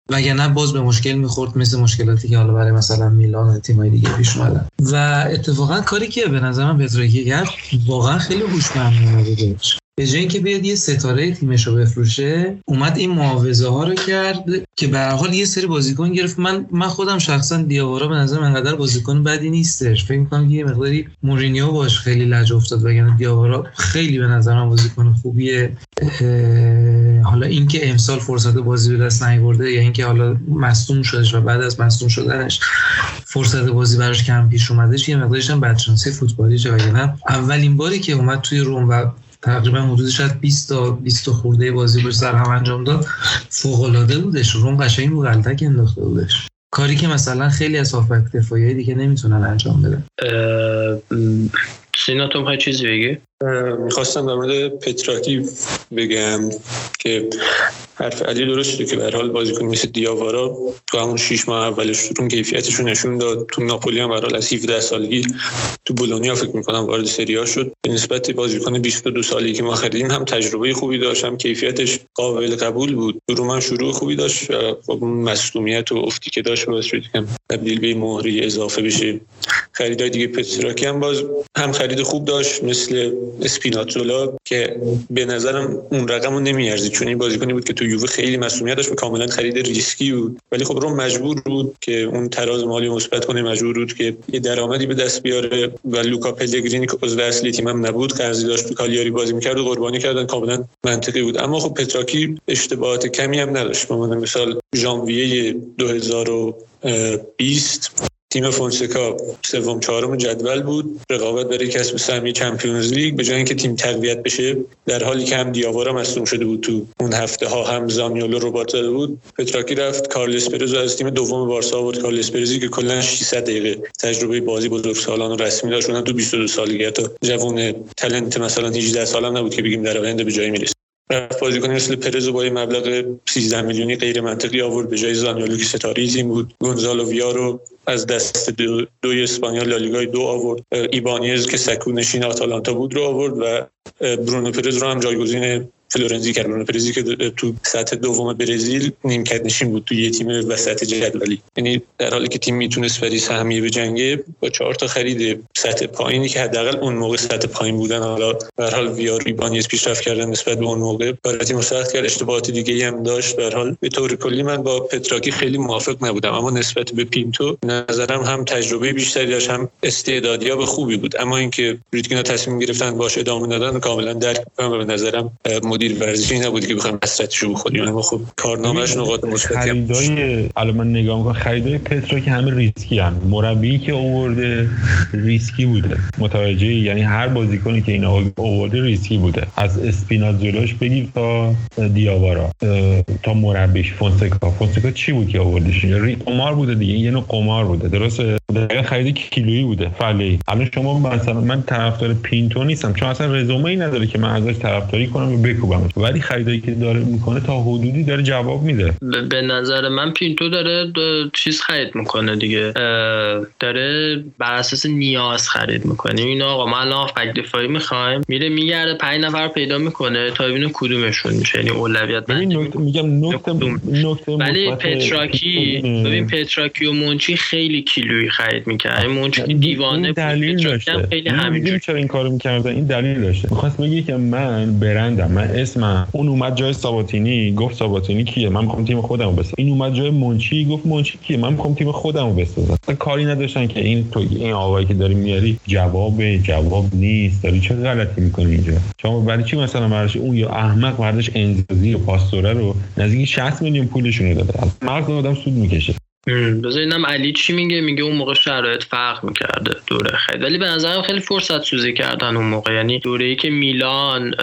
وگرنه باز به مشکل می‌خورد مثل مشکلاتی که حالا برای مثلا میلان و تیمای دیگه پیش اومدن. و اتفاقا کاری که به نظر من پتروکی کرد واقعا خیلی هوشمندانه بودش به جای اینکه بیاد یه ستاره تیمش رو بفروشه اومد این معاوضه ها رو کرد که به حال یه سری بازیکن گرفت. من من خودم شخصا دیاوارا به نظر انقدر بازیکن بدی نیستش. فکر می‌کنم یه مقداری مورینیو باش خیلی لج افتاد وگرنه دیاوارا خیلی به نظر من بازیکن خوبیه. حالا اینکه امسال فرصت بازی به دست نیورده یا اینکه حالا مصدوم شدش و بعد از مصدوم شدنش فرصت بازی براش کم پیش اومدش یه مقدارش هم بدشانسی فوتبالیشه وگرنه اولین باری که اومد توی روم و تقریبا حدود شاید 20 تا 20 خورده بازی بر سر هم انجام داد. فوق العاده بودش. روم قشنگ رو غلطک انداخته بودش. کاری که مثلا خیلی از هافبک دفاعی دیگه نمی‌تونن انجام بدن سینا تو چیزی بگی؟ می‌خواستم در مورد پتراکی بگم که حرف علی درست شده که به حال بازیکن مثل دیاوارا تو همون 6 ماه اولش تو کیفیتشون نشون داد. تو ناپولی هم به از 17 سالگی تو بولونیا فکر می‌کنم وارد سری شد. به نسبت بازیکن 22 سالی که ما خریدیم هم تجربه خوبی داشت هم کیفیتش قابل قبول بود. رو من شروع خوبی داشت خب اون مصونیت و افتی که داشت باعث شد که تبدیل به مهره‌ی اضافه بشه. خریدای دیگه پتراکی هم باز هم خرید خوب داشت مثل اسپیناتزولا که به نظرم اون رقم رو نمیارزید چون این بازیکنی بود که تو یووه خیلی مسئولیت داشت و کاملا خرید ریسکی بود. ولی خب روم مجبور بود که اون تراز مالی مثبت کنه. مجبور بود که یه درآمدی به دست بیاره و لوکا پلگرینی که عضو اصلی تیم هم نبود قرضی داشت تو کالیاری بازی می‌کرد و قربانی کردن. کاملا منطقی بود. اما خب پتراکی اشتباهات کمی هم نداشت. به مثال ژانویه 2020 تیم فونسکا سوم چهارم جدول بود. رقابت برای کسب سهمیه چمپیونز لیگ. به جای اینکه تیم تقویت بشه در حالی که هم دیاوارا مصدوم شده بود تو اون هفته ها هم زانیولو رو زده بود. پتراکی رفت. کارلس پرز از تیم دوم بارسا آورد. کارلس پرزی که کلا 600 دقیقه تجربه بازی بزرگ سالان و رسمی داشت. اونم تو 22 سالگی. تا جوون تالنت مثلا 18 سالم نبود که بگیم در آینده به جایی می‌رسه رفت بازیکن مثل پرز با یه مبلغ 13 میلیونی غیر منطقی آورد. به جای زانیولو که ستاره بود. گونزالو ویارو از دست دسته دوی اسپانیا لالیگای دو آورد. ایبانیز که سکو نشین آتالانتا بود رو آورد و برونو پرز رو هم جایگزین فلورنزی کرد برونو پرزی که تو سطح دوم برزیل نیمکت نشین بود تو یه تیم وسط جدولی. یعنی در حالی که تیم می‌تونست برای سهمیه بجنگه با چهار تا خرید سطح پایینی که حداقل اون موقع سطح پایین بودن حالا به هر حال ایبانیز پیشرفت کردن نسبت به اون موقع برای تیم سخت کرد اشتباهات دیگه هم داشت. به حال به طور کلی من با پتراکی خیلی موافق نبودم اما نسبت به پینتو نظرم هم تجربه بیشتری داشت هم استعدادیاب خوبی بود. اما اینکه فریدکینا تصمیم گرفتن باش ادامه دادن کاملا درک به نظرم مدیر ورزشی نبود که بخوایم حسرتشو بخوریم اما خب کارنامه‌اش نقاط مثبتی خریدای الان من نگاه می‌کنم خریدای پتراکی رو که همه ریسکی هم مربی که آورده ریسکی بوده. متوجه یعنی هر بازیکنی که این آورده ریسکی بوده. از اسپیناتزولاش بگیر تا دیاوارا. تا مربیش. فونسکا. فونسکا چی بود که آوردش قمار بوده دیگه. یه نوع قمار بوده. درسته؟ دقیقا خرید کیلویی بوده. فعلی الان شما مثلا من طرفدار پینتو نیستم. چون اصلا رزومه ای نداره که من ازش طرفداری کنم و بکوبم ولی خریدایی که داره می‌کنه تا حدودی داره جواب میده. به نظر من پینتو داره چیز خرید می‌کنه دیگه. داره بر اساس نیاز خرید می‌کنه. این آقا ما الان فک دفاعی می‌خوایم. میره میگرده پنج نفر پیدا می‌کنه تا ببینه کدومشون میشه. یعنی اولویت میگم نکته نکته ولی پتراکی ببین پتراکی و مونچی خیلی کیلویی خرید می‌کرد مونچی دیوانه دلیل داشته. خیلی همین چرا این کارو می‌کردن؟ این دلیل داشته. می‌خواست بگه که من برندم. من اسمم اون اومد جای ساباتینی. گفت ساباتینی کیه؟ من می‌خوام تیم خودمو بسازم. این اومد جای مونچی گفت مونچی کیه؟ من می‌خوام تیم خودمو بسازم. کاری نداشتن که این تو این آقایی که داری میاری جواب جواب نیست. داری چه غلطی می‌کنی اینجا؟ شما برای چی مثلا براش اون یا احمق برداشت انزازی و پاستوره رو نزدیک 60 میلیون پولشون رو داده مغز آدم سود می‌کشه. بذارینم علی چی میگه؟ میگه اون موقع شرایط فرق می‌کرده دوره خیلی. ولی به نظرم خیلی فرصت سوزی کردن اون موقع. یعنی دوره ای که میلان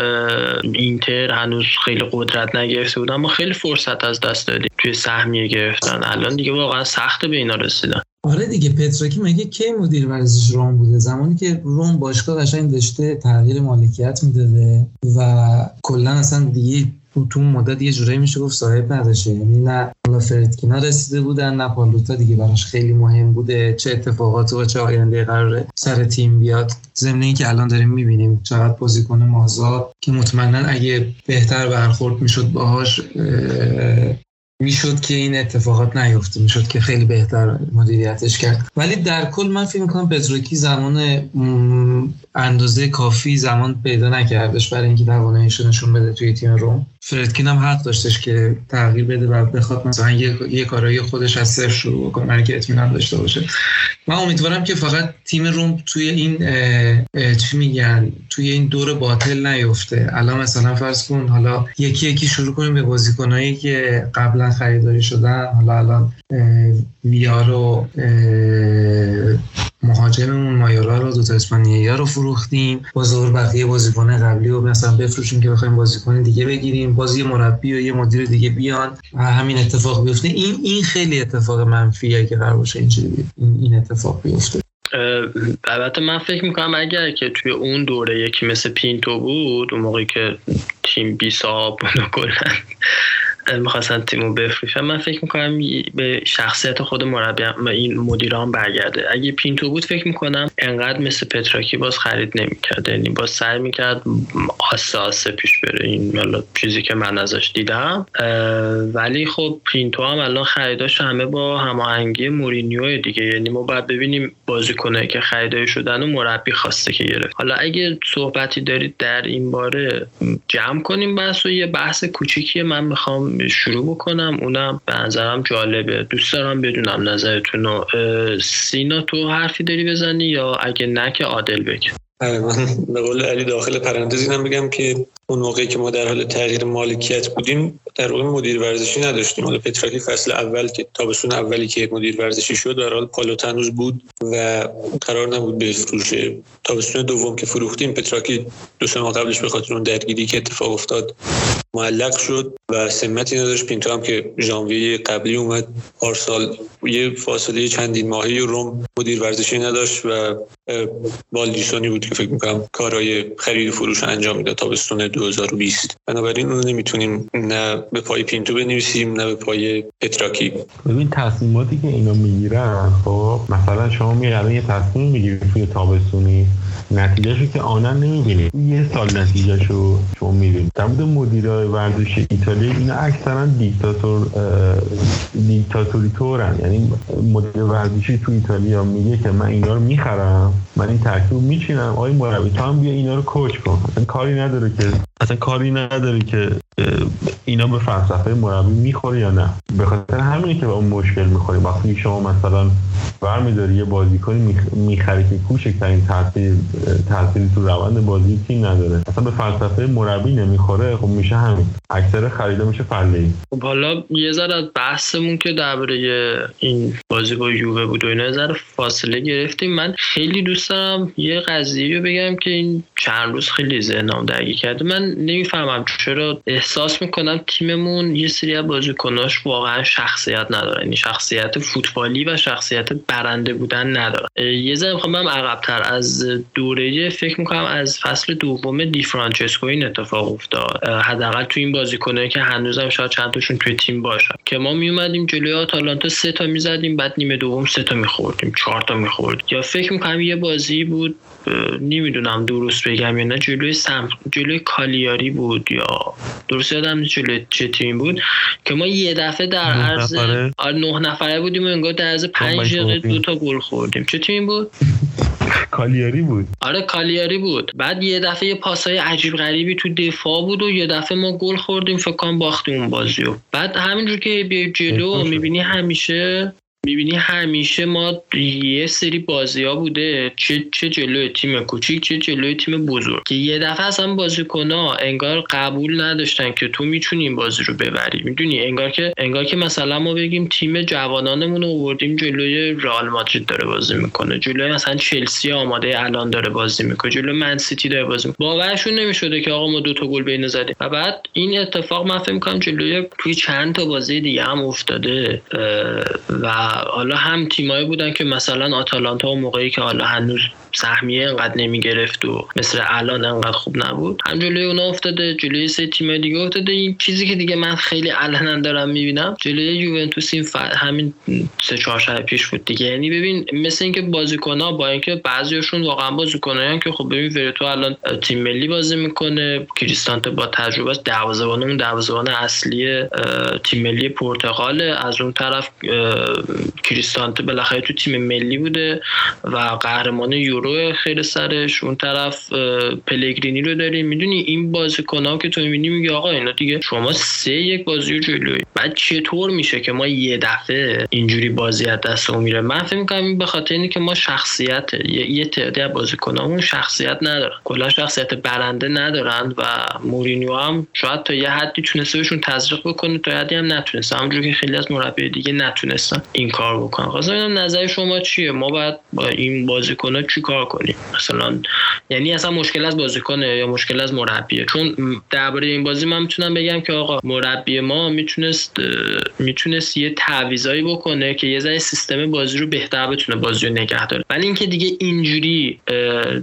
اینتر هنوز خیلی قدرت نگرفته بودن ما خیلی فرصت از دست دادیم. توی سهمیه گرفتن. الان دیگه واقعا سخت به اینا رسیدن. آره دیگه پتراکی مگه کی مدیر ورزش روم بوده؟ زمانی که روم باشگاه قشنگ داشته تغییر مالکیت می‌داده و کلا اصلا دیگه تو اون مدت یه جورایی میشه گفت صاحب نداشته. یعنی نه حالا فردکینا رسیده بودن نه پالوتا دیگه براش خیلی مهم بوده. چه اتفاقات و چه آینده قراره سر تیم بیاد. ضمن که الان داریم می‌بینیم چقدر بازیکن مازاد که مطمئنا اگه بهتر برخورد می‌شد باهاش می‌شد که این اتفاقات نیفته. می‌شد که خیلی بهتر مدیریتش کرد. ولی در کل من فکر می‌کنم پتروکی زمان اندازه کافی زمان پیدا نکردش برای اینکه تواناییش نشون بده توی تیم روم. فردکین هم حق داشتش که تغییر بده و بخواد مثلا یه, یه کارایی خودش از صفر شروع بکنه. برای که اطمینان داشته باشه. من امیدوارم که فقط تیم روم توی این چی میگن؟ توی این دور باطل نیفته. الان مثلا فرض کن حالا یکی یکی شروع کنیم به بازیکنایی که قبلا خریداری شدن. حالا الان ویارو مهاجممون مایورا رو دوتا اسپانیایی رو فروختیم. با ظهور بقیه بازیکن قبلی رو مثلا بفروشیم که بخوایم بازیکن دیگه بگیریم. بازی مربی و یه مدیر دیگه بیان و همین اتفاق بیفته. این این خیلی اتفاق منفیه که قرار باشه اینجوری این اتفاق بیفته. البته من فکر می‌کنم اگر که توی اون دوره یکی مثل پینتو بود اون موقعی که تیم بی صاحب کلا می‌خواستن تیمو بفروشن من فکر می‌کنم به شخصیت خود مربی این مدیران برگرده. اگه پینتو بود فکر می‌کنم انقدر مثل پتراکی باز خرید نمی‌کرد. یعنی باز سعی می‌کرد آسه آسه پیش بره. این حالا چیزی که من ازش دیدم. ولی خب پینتو هم الان خریداش همه با هماهنگی مورینیو دیگه. یعنی ما باید ببینیم بازیکنایی که خریدای شدن و مربی خواسته که گرفت. حالا اگه صحبتی دارید در این باره جمع کنیم بحث و یه بحث کوچیکی من می‌خوام شروع بکنم. اونم به نظرم جالبه. دوست دارم بدونم نظرتون سینا تو حرفی داری بزنی یا اگه نه که عادل بگه آره، من به قول علی داخل پرانتز اینم بگم که اون موقعی که ما در حال تغییر مالکیت بودیم در واقع مدیر ورزشی نداشتیم. حالا پتراکی فصل اول که تابستون اولی که مدیر ورزشی شد در حال پالوتنوز بود و قرار نبود بفروشه تابستون دوم که فروختیم. پتراکی دو سه ماه قبلش به خاطر اون درگیری که اتفاق افتاد معلق شد و سمتی نداشت. پینتو هم که ژانویه قبلی اومد پارسال یه فاصله چندین ماهی روم مدیر ورزشی نداشت و بالدیسونی بود که فکر می‌کنم کارهای خرید و فروش انجام می‌داد. تابستون 2020 بنابراین اون نمی‌تونیم نه به پای پینتو بنویسیم نه به پای پتراکی ببین تصمیماتی که اینا می‌گیرن خب مثلا شما میگردن یه تصمیم می‌گیرید توی تابستونی نتیجهشو که آنن نمی‌بینید یه سال نتیجهشو شما می‌بینید در مورد مدیرای ورزش ایتالیا اینا اکثرا دیکتاتور دیکتاتوری طورن یعنی مدیر ورزشی تو ایتالیا میگه که من اینا رو می‌خرم. من این ترکیب میچینم. آقای مربی تو هم بیا اینا رو کوچ کن. اصلا کاری نداره که اصلا کاری نداره که اینا به فلسفه مربی می‌خوره یا نه؟ به خاطر همینه که با اون مشکل می‌خوری. وقتی شما مثلا برمیداری یه بازیکنی می‌خری که کوچکترین تاثیر تأثیری تو روند بازی تیم نداره. اصلا به فلسفه مربی نمی‌خوره. خب میشه همین. اکثر خریده میشه فله. خب حالا یه ذره بحثمون که درباره این بازی با یووه بود و اینا ذره فاصله گرفتیم. من خیلی دوست دارم یه قضیه رو بگم که این چند روز خیلی ذهنم درگیر کرده. من نمی‌فهمم چرا احساس می‌کنم کنم تیممون یه سری از بازیکناش واقعا شخصیت نداره یعنی شخصیت فوتبالی و شخصیت برنده بودن نداره یه ذره می‌خوام عقبتر. از دوره فکر می‌کنم از فصل دوم دی فرانچسکو این اتفاق افتاد. حداقل تو این بازیکنایی که هنوزم شاید چند تاشون توی تیم باشن. که ما میومدیم جلوی آتالانتا سه تا می‌زدیم بعد نیمه دوم سه تا میخوردیم چهار تا می‌خورد یا فکر می‌کنم یه بازی بود نمی‌دونم درست بگم یا نه. جلوی سم جلوی کالیاری بود یا درست یادم جلوی چه تیم بود که ما یه دفعه در عرض آره نه نفره بودیم و انگار در عرض پنج دقیقه دو تا گل خوردیم. چه تیم بود؟ کالیاری بود. آره کالیاری بود. بعد یه دفعه یه پاسای عجیب غریبی تو دفاع بود و یه دفعه ما گل خوردیم فکر کنم باختیم اون بازیو بعد همینجور که بیای جلو می‌بینی همیشه می‌بینی همیشه ما یه سری بازی ها بوده. چه چه جلوی تیم کوچیک چه جلوی تیم بزرگ. که یه دفعه اصلا بازیکن ها انگار قبول نداشتن که تو می‌تونی بازی رو ببری. می‌دونی؟ انگار که انگار که مثلا ما بگیم تیم جوانانمون رو آوردیم جلوی رئال مادرید داره بازی می‌کنه. جلوی مثلا چلسی آماده الان داره بازی می‌کنه. جلوی من سیتی داره بازی می‌کنه. باورشون نمی‌شده که آقا ما دو تا گل بین زدیم. و بعد این اتفاق من فکر می‌کنم جلوی توی چند تا بازی دیگه هم افتاده. و حالا هم تیمایی بودن که مثلا آتالانتا و موقعی که حالا هنوز سهمیه انقدر نمی گرفت و مثل الان انقدر خوب نبود. هم جلوی اونا افتاده جلوی سه تیم دیگه افتاده. این چیزی که دیگه من خیلی علنا دارم می‌بینم جلوی یوونتوس این. همین سه چهار شب پیش بود دیگه. یعنی ببین مثل اینکه بازیکن‌ها با اینکه بعضیشون واقعا بازیکنایی که خب ببین ورتو الان تیم ملی بازی می‌کنه کریستانته با تجربه است دروازه‌بان اون دروازه‌بان اصلی تیم ملی پرتغال از اون طرف کریستانته بالاخره تو تیم ملی بوده و قهرمان یورو خیر سرش اون طرف پلگرینی رو داریم. می‌دونی این بازیکن‌ها که تو می‌بینی میگه آقا اینا دیگه شما سه یک بازی رو جلوی. بعد چطور میشه که ما یه دفعه اینجوری بازی از دستمون میره؟ من فکر می‌کنم این به خاطر اینه که ما شخصیت یه, تعدادی از بازیکنامون شخصیت ندارن کلا شخصیت برنده ندارن و مورینیو هم شاید تا یه حدی تونسته بهشون تزریق بکنه تا حدی هم نتونسته. همونجوری که خیلی از مربی دیگه نتونستن این کار بکنن. خواستم نظر شما چیه؟ ما باید با این بازیکن‌ها چی کار کنیم؟ مثلا یعنی اصلا مشکل از بازیکنه یا مشکل از مربیه؟ چون درباره این بازی من می‌تونم بگم که آقا مربی ما می‌تونست می‌تونست یه تعویضایی بکنه که یه ذره سیستم بازی رو بهتر بتونه بازی رو نگه داره. ولی اینکه دیگه اینجوری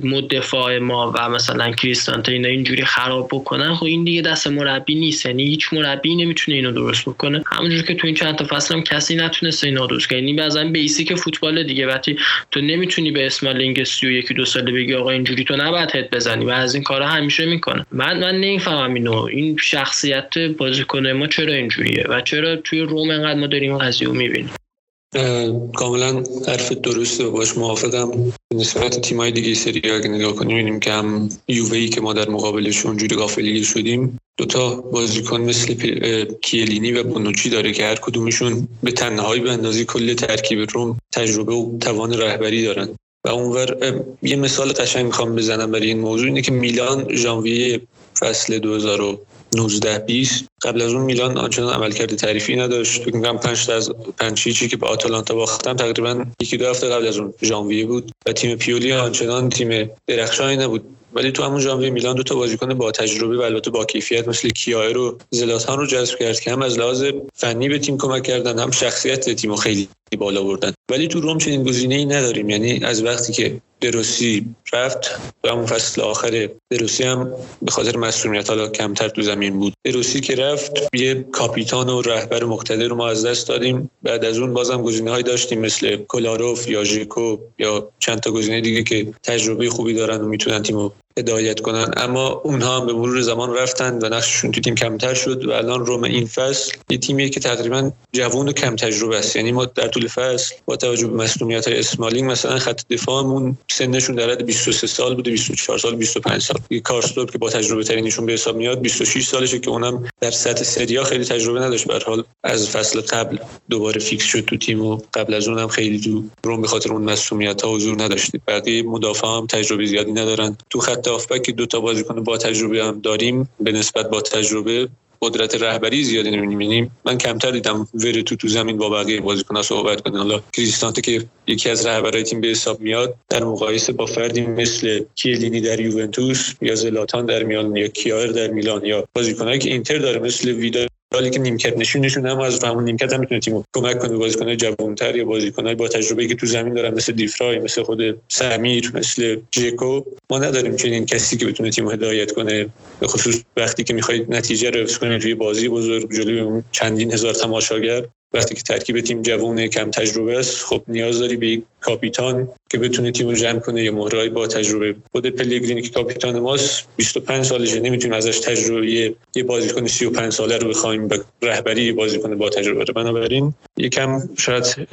مدفاع ما و مثلا کریستانته اینا اینجوری خراب بکنن خب این دیگه دست مربی نیست. یعنی هیچ مربی نمی‌تونه اینو درست بکنه. همونجور که تو این چند تا فصل هم کسی نتونسته اینو درست کنه. یعنی مثلا بیسیک فوتبال دیگه. وقتی تو نمی‌تونی به اسمالینگ 31 دو ساله بگی آقا اینجوری تو نباید هد بزنی و از این کارا همیشه می‌کنه. من من نمی‌فهمم اینو. این شخصیت بازیکن ما چرا اینجوریه و چرا توی روم انقدر ما داریم قضیه رو می‌بینیم؟ کاملا حرف درسته و باش موافقم. نسبت تیمای دیگه سری اگه نگاه کنیم می‌بینیم که هم یووهی که ما در مقابلش اونجوری غافلگیر شدیم دوتا بازیکن مثل کیلینی و بونوچی داره که هر کدومشون به تنهایی به اندازه کل ترکیب روم تجربه و توان رهبری دارن. و اونور یه مثال قشنگ می‌خوام بزنم برای این موضوع اینه که میلان ژانویه فصل 2019 20 قبل از اون میلان آنچنان عملکرد تعریفی نداشت. فکر می‌کنم 5 از 5 چی که به آتالانتا باختم تقریبا یکی دو هفته قبل از اون ژانویه بود. و تیم پیولی آنچنان تیم درخشانی نبود. ولی تو همون ژانویه میلان دو تا بازیکن با تجربه و البته با کیفیت مثل کیایر و زلاتان رو جذب کرد که هم از لحاظ فنی به تیم کمک کردن هم شخصیت تیم رو خیلی بالا بردن. ولی تو روم چنین گزینه ای نداریم. یعنی از وقتی که دروسی رفت و همون فصل آخر دروسی هم به خاطر مسئولیت حالا کمتر تو زمین بود. دروسی که رفت یه کاپیتان و رهبر مقتدر رو ما از دست دادیم. بعد از اون بازم گزینه داشتیم مثل کولاروف یا ژیکو یا چند تا گزینه دیگه که تجربه خوبی دارن و می‌تونن تیمو هدایت کنن. اما اونها هم به مرور زمان رفتن و نقششون تو تیم کمتر شد و الان روم این فصل یه تیمیه که تقریبا جوون و کم تجربه است. یعنی ما در طول فصل با توجه به مسئولیت های اسمالینگ مثلا خط دفاعمون سنشون در حد 23 سال بوده 24 سال 25 سال. یه کارستوپ که با تجربه ترینشون به حساب میاد 26 سالشه که اونم در سطح سریا خیلی تجربه نداشت. به حال از فصل قبل دوباره فیکس شد تو تیم و قبل از اونم خیلی تو روم به خاطر اون مسئولیت ها حضور نداشت بقیه مدافع هم تجربه زیادی ندارن. تو خط هافبک دو تا بازیکن با تجربه هم داریم به نسبت با تجربه قدرت رهبری زیادی نمی‌بینیم. یعنی من کمتر دیدم ورتو تو زمین با بقیه بازیکن‌ها صحبت کنه حالا کریستانته که یکی از رهبرای تیم به حساب میاد در مقایسه با فردی مثل کیلینی در یوونتوس یا زلاتان در میلان یا کیار در میلان یا بازیکنایی که اینتر داره مثل ویدال حالی که نیمکت نشونشون هم از همون نیمکت هم می‌تونه تیمو کمک کنه بازیکنای جوانتر یا بازیکنای با تجربه که تو زمین دارن مثل دیفرای مثل خود سمیر مثل جیکو ما نداریم چنین کسی که بتونه تیمو هدایت کنه. به خصوص وقتی که می‌خواید نتیجه رو حفظ کنید توی بازی بزرگ جلوی چندین هزار تماشاگر. وقتی که ترکیب تیم جوون کم تجربه است خب نیاز داری به یک کاپیتان که بتونه تیم رو جمع کنه یه مهرای با تجربه. خود پلگرینی که کاپیتان ماست 25 سالشه نمی‌تونیم ازش تجربه یه بازیکن 35 ساله رو بخوایم به رهبری بازیکن با تجربه رو بنابراین یکم شاید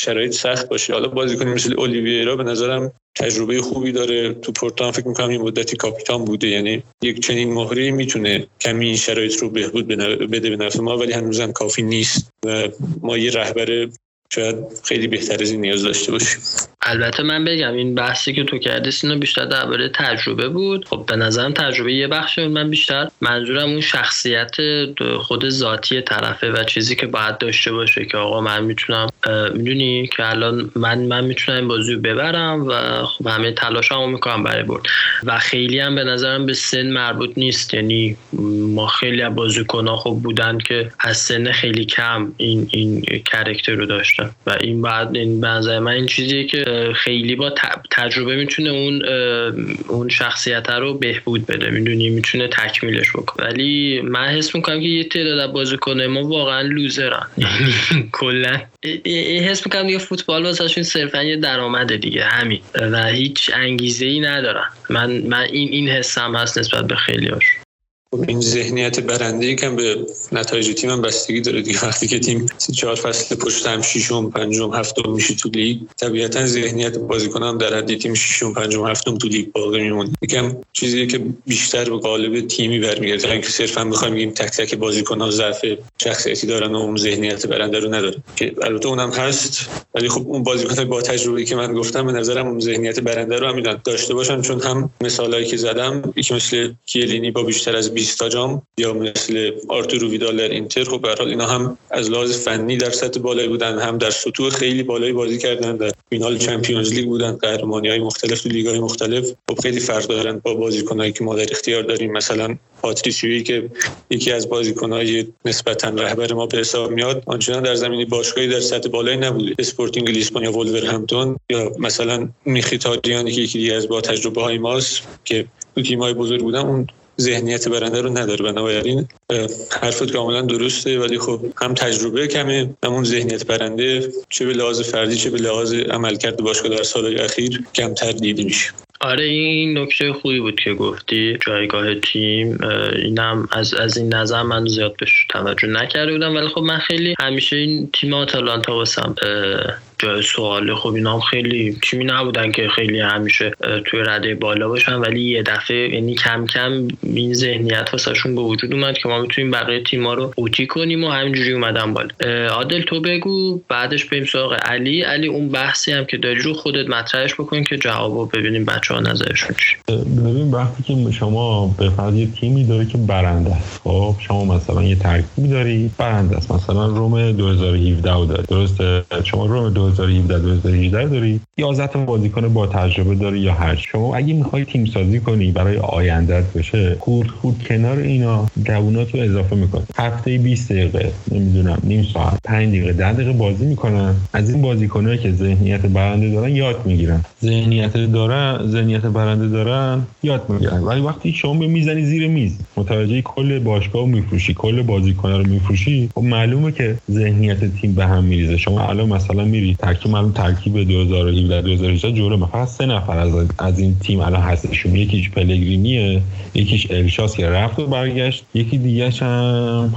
شرایط سخت باشه. حالا بازیکن مثل اولیویرا به نظرم تجربه خوبی داره. تو پورتان فکر می‌کنم این مدتی کاپیتان بوده. یعنی یک چنین مهره می‌تونه کمی این شرایط رو بهبود بده به نفع ما ولی هنوزم کافی نیست. و ما یه رهبر شاید خیلی بهتر از این نیاز داشته باشیم. البته من بگم این بحثی که تو کردی اینو بیشتر درباره تجربه بود. خب به نظرم تجربه یه بخش من بیشتر منظورم اون شخصیت خود ذاتی طرفه و چیزی که باید داشته باشه که آقا من می‌تونم می‌دونی که الان من من می‌تونم این بازی رو ببرم و خب همه تلاشمو می‌کنم برای برد. و خیلی هم به نظرم به سن مربوط نیست. یعنی ما خیلی از بازیکن‌ها خب بودن که از سن خیلی کم این این کرکتر رو داشتن و این بعد این بنظر من این چیزیه که خیلی با تجربه می‌تونه اون اون شخصیت رو بهبود بده می‌دونی؟ می‌تونه تکمیلش بکنه. ولی من حس می‌کنم که یه تعداد بازیکن ما واقعا لوزرن. کلا. حس می‌کنم دیگه فوتبال واسهشون صرفا یه درآمده دیگه همین. و هیچ انگیزه ای ندارن. من من این این حسم هست نسبت به خیلیاش خب این ذهنیت برنده یکم به نتایج تیم هم بستگی داره دیگه. وقتی که تیم سی چهار فصل پشت هم ششم پنجم هفتم میشه تو لیگ طبیعتا ذهنیت بازیکن هم در حد تیم ششم پنجم هفتم تو لیگ باقی میمونه. یکم چیزی که بیشتر به قالب تیمی برمیگرده. تا اینکه صرفا می‌خوایم بگیم تک تک بازیکن ها ضعف شخصیتی دارن و اون ذهنیت برنده رو نداره که البته اونم هست ولی خب اون بازیکن با تجربه که من گفتم به نظرم اون ذهنیت برنده رو هم داشته باشن چون هم مثالایی که زدم یکی مثل کیلینی با بیشتر از 20 جام یا مثل آرتورو ویدال در اینتر خب به اینا هم از لحاظ فنی در سطح بالایی بودن هم در سطوح خیلی بالایی بازی کردن در فینال چمپیونز لیگ بودن قهرمانی های مختلف تو لیگ های مختلف. خب خیلی فرق دارن با بازیکنایی که ما در اختیار داریم. مثلا پاتریسیوی که یکی از بازیکنهای نسبتا رهبر ما به حساب میاد آنچنان در زمینه‌ی باشگاهی در سطح بالایی نبوده اسپورتینگ لیسبون یا ولورهمپتون یا مثلا میخیتاریانی که یکی از با تجربه های ماست که تو تیم‌های بزرگ بودن اون ذهنیت برنده رو نداره. بنابراین حرفت کاملا درسته. ولی خب هم تجربه کمه همون ذهنیت برنده چه به لحاظ فردی چه به لحاظ عملکرد باشگاه در سال اخیر کمتر دیده میشه. آره این نکته خوبی بود که گفتی. جایگاه تیم اینم از از این نظر من زیاد بهش توجه نکرده بودم. ولی خب من خیلی همیشه این تیم آتالانتا واسم جای سواله خب اینا هم خیلی تیمی نبودن که خیلی همیشه توی رده بالا باشن ولی یه دفعه یعنی کم کم این ذهنیت واسهشون به وجود اومد که ما می‌تونیم بقیه تیما رو اوتی کنیم و همینجوری اومدن بالا. عادل تو بگو بعدش بریم سراغ علی. علی اون بحثی هم که داری رو خودت مطرحش بکن که جوابو ببینیم بچه ها نظرشون چی ببین وقتی که شما به فرض یه تیمی داره که برنده است. خب شما مثلا یه ترکیبی داری برنده است. مثلا روم 2017 داری. درسته؟ شما روم 2017 2018 داری 11 تا بازیکن با تجربه داری یا هر شما اگه می‌خوای تیم سازی کنی برای آیندت بشه. خورد خورد کنار اینا جوونات رو اضافه میکن هفته 20 دقیقه نمی‌دونم نیم ساعت 5 دقیقه 10 دقیقه بازی می‌کنن. از این بازیکنایی که ذهنیت برنده دارن یاد می‌گیرن. ذهنیت دارن ذهنیت برنده دارن یاد می‌گیرن. ولی وقتی شما به می‌زنی زیر میز متوجه کل باشگاه میفروشی کل بازیکن رو میفروشی خب معلومه که ذهنیت تیم به هم میریزه. شما الان مثلا میری ترکیب الان ترکیب 2017 2018 جوره فقط سه نفر از از این تیم الان هستشون. یکیش پلگرینیه یکیش الشاس که رفت و برگشت. یکی دیگه هم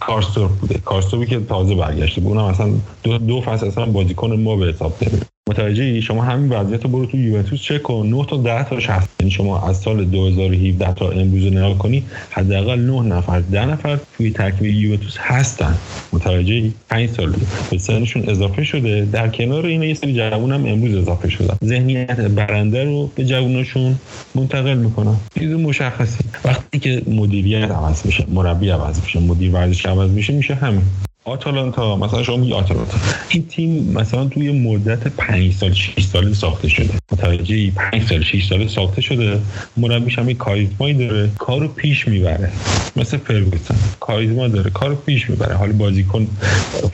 کارستور بوده. کارستوری که تازه برگشته بود. اونم اصلا دو, دو فصل اصلا بازیکن ما به حساب نمیاد متوجه شما همین وضعیت رو برو تو یوونتوس چک کن. 9 تا 10 تاش هست یعنی شما از سال 2017 تا امروز نگاه کنی حداقل 9 نفر 10 نفر توی ترکیب یوونتوس هستن. متوجه 5 سال به سنشون اضافه شده. در کنار این یه سری جوون هم امروز اضافه شدن. ذهنیت برنده رو به جووناشون منتقل می‌کنن. چیز مشخصی. وقتی که مدیریت عوض میشه مربی عوض میشه مدیر ورزش عوض میشه میشه همین. آتالانتا مثلا شما میگی آتالانتا. این تیم مثلا توی مدت 5 سال 6 سال ساخته شده. متوجه 5 سال 6 سال ساخته شده. مربیش هم کاریزمایی داره کارو پیش می‌بره. مثل فرگوسن. کاریزما داره کارو پیش می‌بره. حالا بازیکن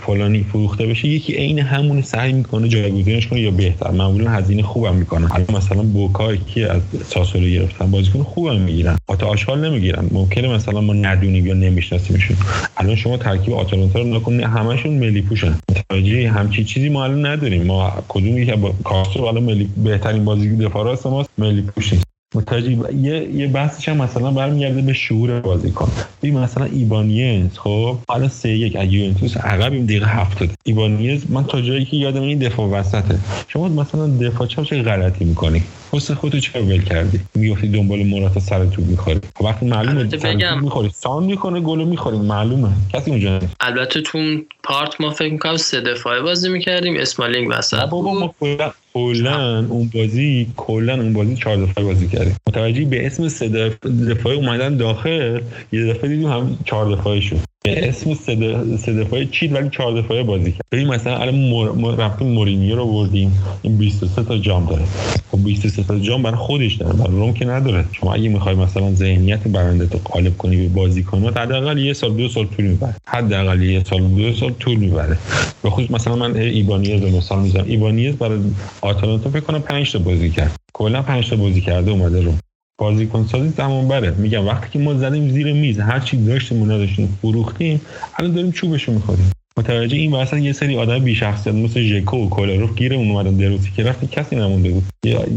فلانی فروخته بشه یکی عین همون سعی می‌کنه جایگزینش کنه یا بهتر. معمولا هزینه خوبم می‌کنه. حالا مثلا بوکای که از ساسولو گرفتن بازیکن خوبم می‌گیرن. آتا آشغال نمی‌گیرن. ممکنه مثلا ما ندونیم یا نمیشناسیمشون. الان شما ترکیب آتالانتا رو نکن همشون ملی پوشن. متوجه همچی چیزی ما الان نداریم. ما کدوم یکی با کاسترو الان ملی بهترین بازی دفاع راست ماست ملی پوش متوجه یه یه بحثش هم مثلا برمیگرده به شعور بازیکن. این مثلا ایبانیز خب؟ حالا سه یک از یوونتوس عقب این دقیقه 70 ایبانیز من تا جایی که یادم این دفاع وسطه. شما مثلا دفاع چه غلطی می‌کنی؟ حس خودتو چه ول کردی؟ می‌گفتی دنبال مراتا سر توپ می‌خوری. خب وقتی معلومه بگم می‌خوری سان می‌کنه گلو می‌خوری معلومه. کسی اونجا البته تو پارت ما فکر می‌کنم سه دفاعه بازی می‌کردیم اسمالینگ وسط بابا ما کلا اون بازی کلا اون بازی چهار دفعه بازی کردیم. متوجه به اسم سه دفعه اومدن داخل یه دفعه دیدیم هم چهار دفعه شد. اسم سه دفعه چید ولی چهار دفعه بازی کرد. ببین مثلا الان مر... رفتیم مورینیو رو بردیم. این 23 تا جام داره. خب 23 تا جام برای خودش داره برای روم که نداره. شما اگه می‌خوای مثلا ذهنیت برنده تو قالب کنی به بازیکنات حداقل یه سال دو سال طول می‌بره. حداقل یه سال دو سال طول می‌بره. به خصوص مثلا من ایبانیز رو مثال می‌زنم. ایبانیز برای آتالانتا فکر کنم 5 تا بازی کرد. کلا 5 تا بازی کرده اومده رو بازیکن سازی زمان بره. میگم وقتی که ما زدیم زیر میز هر چی داشتیم و نداشتیم فروختیم الان داریم چوبشو می‌خوریم. متوجه این واسه یه سری آدم بی شخصیت مثل ژکو و گیر اون اومدن دروسی که رفتی کسی نمونده بود.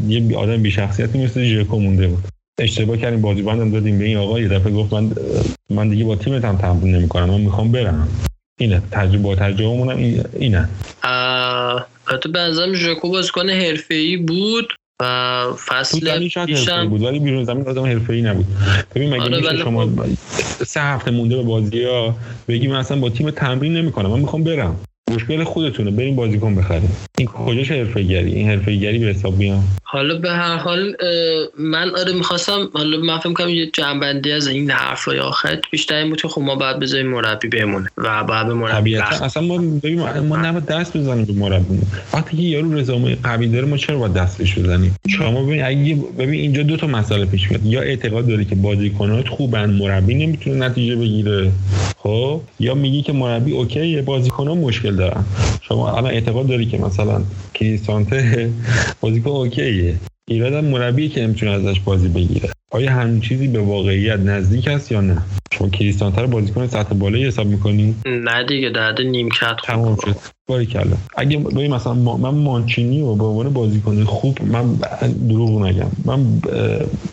یه آدم بی شخصیتی مثل ژکو مونده بود. اشتباه کردیم بازی بندم دادیم به این آقا یه دفعه گفت من من دیگه با تیمت هم تمرین نمی‌کنم من می‌خوام برم. اینه. تجربه با تجربه اینه. تو به نظرم ژکو بازیکن حرفه‌ای بود. و فصل پیشم بود. ولی بیرون زمین آدم حرفه‌ای نبود. ببین مگه آره میشه شما خب. سه هفته مونده به بازی ها بگی من اصلا با تیم تمرین نمی‌کنم. من می‌خوام برم. مشکل خودتونه. بریم بازیکن بخریم. این کجاش حرفه‌گری؟ این حرفه‌گری به حساب میاد. حالا به هر حال من آره می‌خواستم حالا من فکر کنم یه جنبندی از این حرفای آخر بیشتر این بود که خب ما باید بذاریم مربی بمونه و بعد به مربی اصلا ما ببین ما نباید دست بزنیم به مربی وقتی که یارو رزومه قوی داره ما چرا باید دستش بزنیم؟ شما ببین اگه ببین اینجا دو تا مسئله پیش میاد. یا اعتقاد داری که بازیکنات خوبن مربی نمی‌تونه نتیجه بگیره خب؟ یا میگی که مربی اوکیه بازیکن‌ها مشکل دارن شما الان اعتقاد داری که مثلا کریستانته بازیکن اوکیه. ایراد مربی که نمی‌تونه ازش بازی بگیره. آیا همین چیزی به واقعیت نزدیک است یا نه؟ شما کریستانتر بازیکن سطح بالایی حساب می‌کنی؟ نه دیگه درد نیمکت تمام شد. باری کلا. اگه ببین مثلا من مانچینی و به عنوان بازیکن خوب من دروغ نگم. من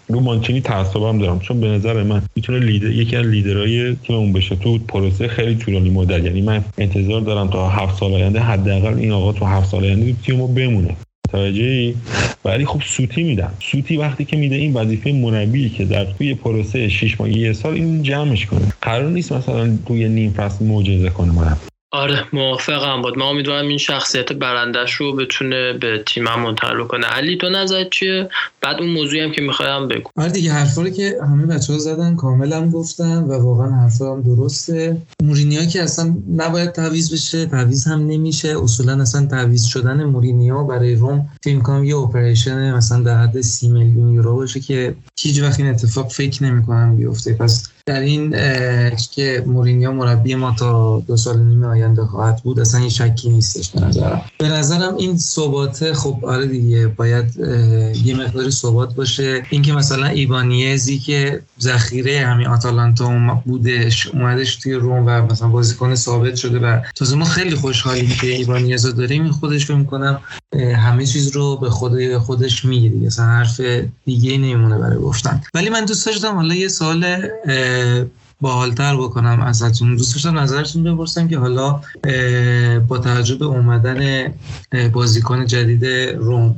رو مانچینی تعصبم دارم. چون به نظر من می‌تونه لیدر یکی از لیدرهای تیممون بشه. تو پروسه خیلی طولانی مدت. یعنی من انتظار دارم تا هفت سال آینده حداقل این آقا تو هفت سال آینده تیمو بمونه. متوجه ولی خب سوتی میدم. سوتی وقتی که میده این وظیفه مربی که در توی پروسه 6 ماه یه سال این جمعش کنه. قرار نیست مثلا توی نیم فصل معجزه کنه مربی. آره موافقم بود. من امیدوارم این شخصیت برندش رو بتونه به تیمم منتقل کنه. علی تو نظر چیه؟ بعد اون موضوعی هم که می‌خوایم بگو. آره دیگه حرفا رو که همه بچه ها زدن کاملا گفتن و واقعا حرفا هم درسته. مورینیا که اصلا نباید تعویض بشه تعویض هم نمیشه. اصولا اصلا تعویض شدن مورینیا برای روم فکر کنم یه اپریشن مثلا در حد سی میلیون یورو باشه که هیچ وقت این اتفاق فکر نمی‌کنم بیفته. پس در این که مورینیو مربی ما تا دو سال نیمه آینده خواهد بود اصلا این شکی نیستش به نظرم. به نظرم این ثبات خب آره دیگه باید یه مقداری ثبات باشه. اینکه مثلا ایبانیزی که ذخیره همین آتالانتا بودش اومدش توی روم و مثلا بازیکن ثابت شده و تازه ما خیلی خوشحالیم که ایبانیز رو داریم این خودش فکر می‌کنم همه چیز رو به خود خودش میگه دیگه. مثلا حرف دیگه نمیمونه برای گفتن. ولی من دوست داشتم حالا یه سال باحالتر بکنم ازتون. دوست داشتم نظرتون بپرسم که حالا با توجه به اومدن بازیکن جدید روم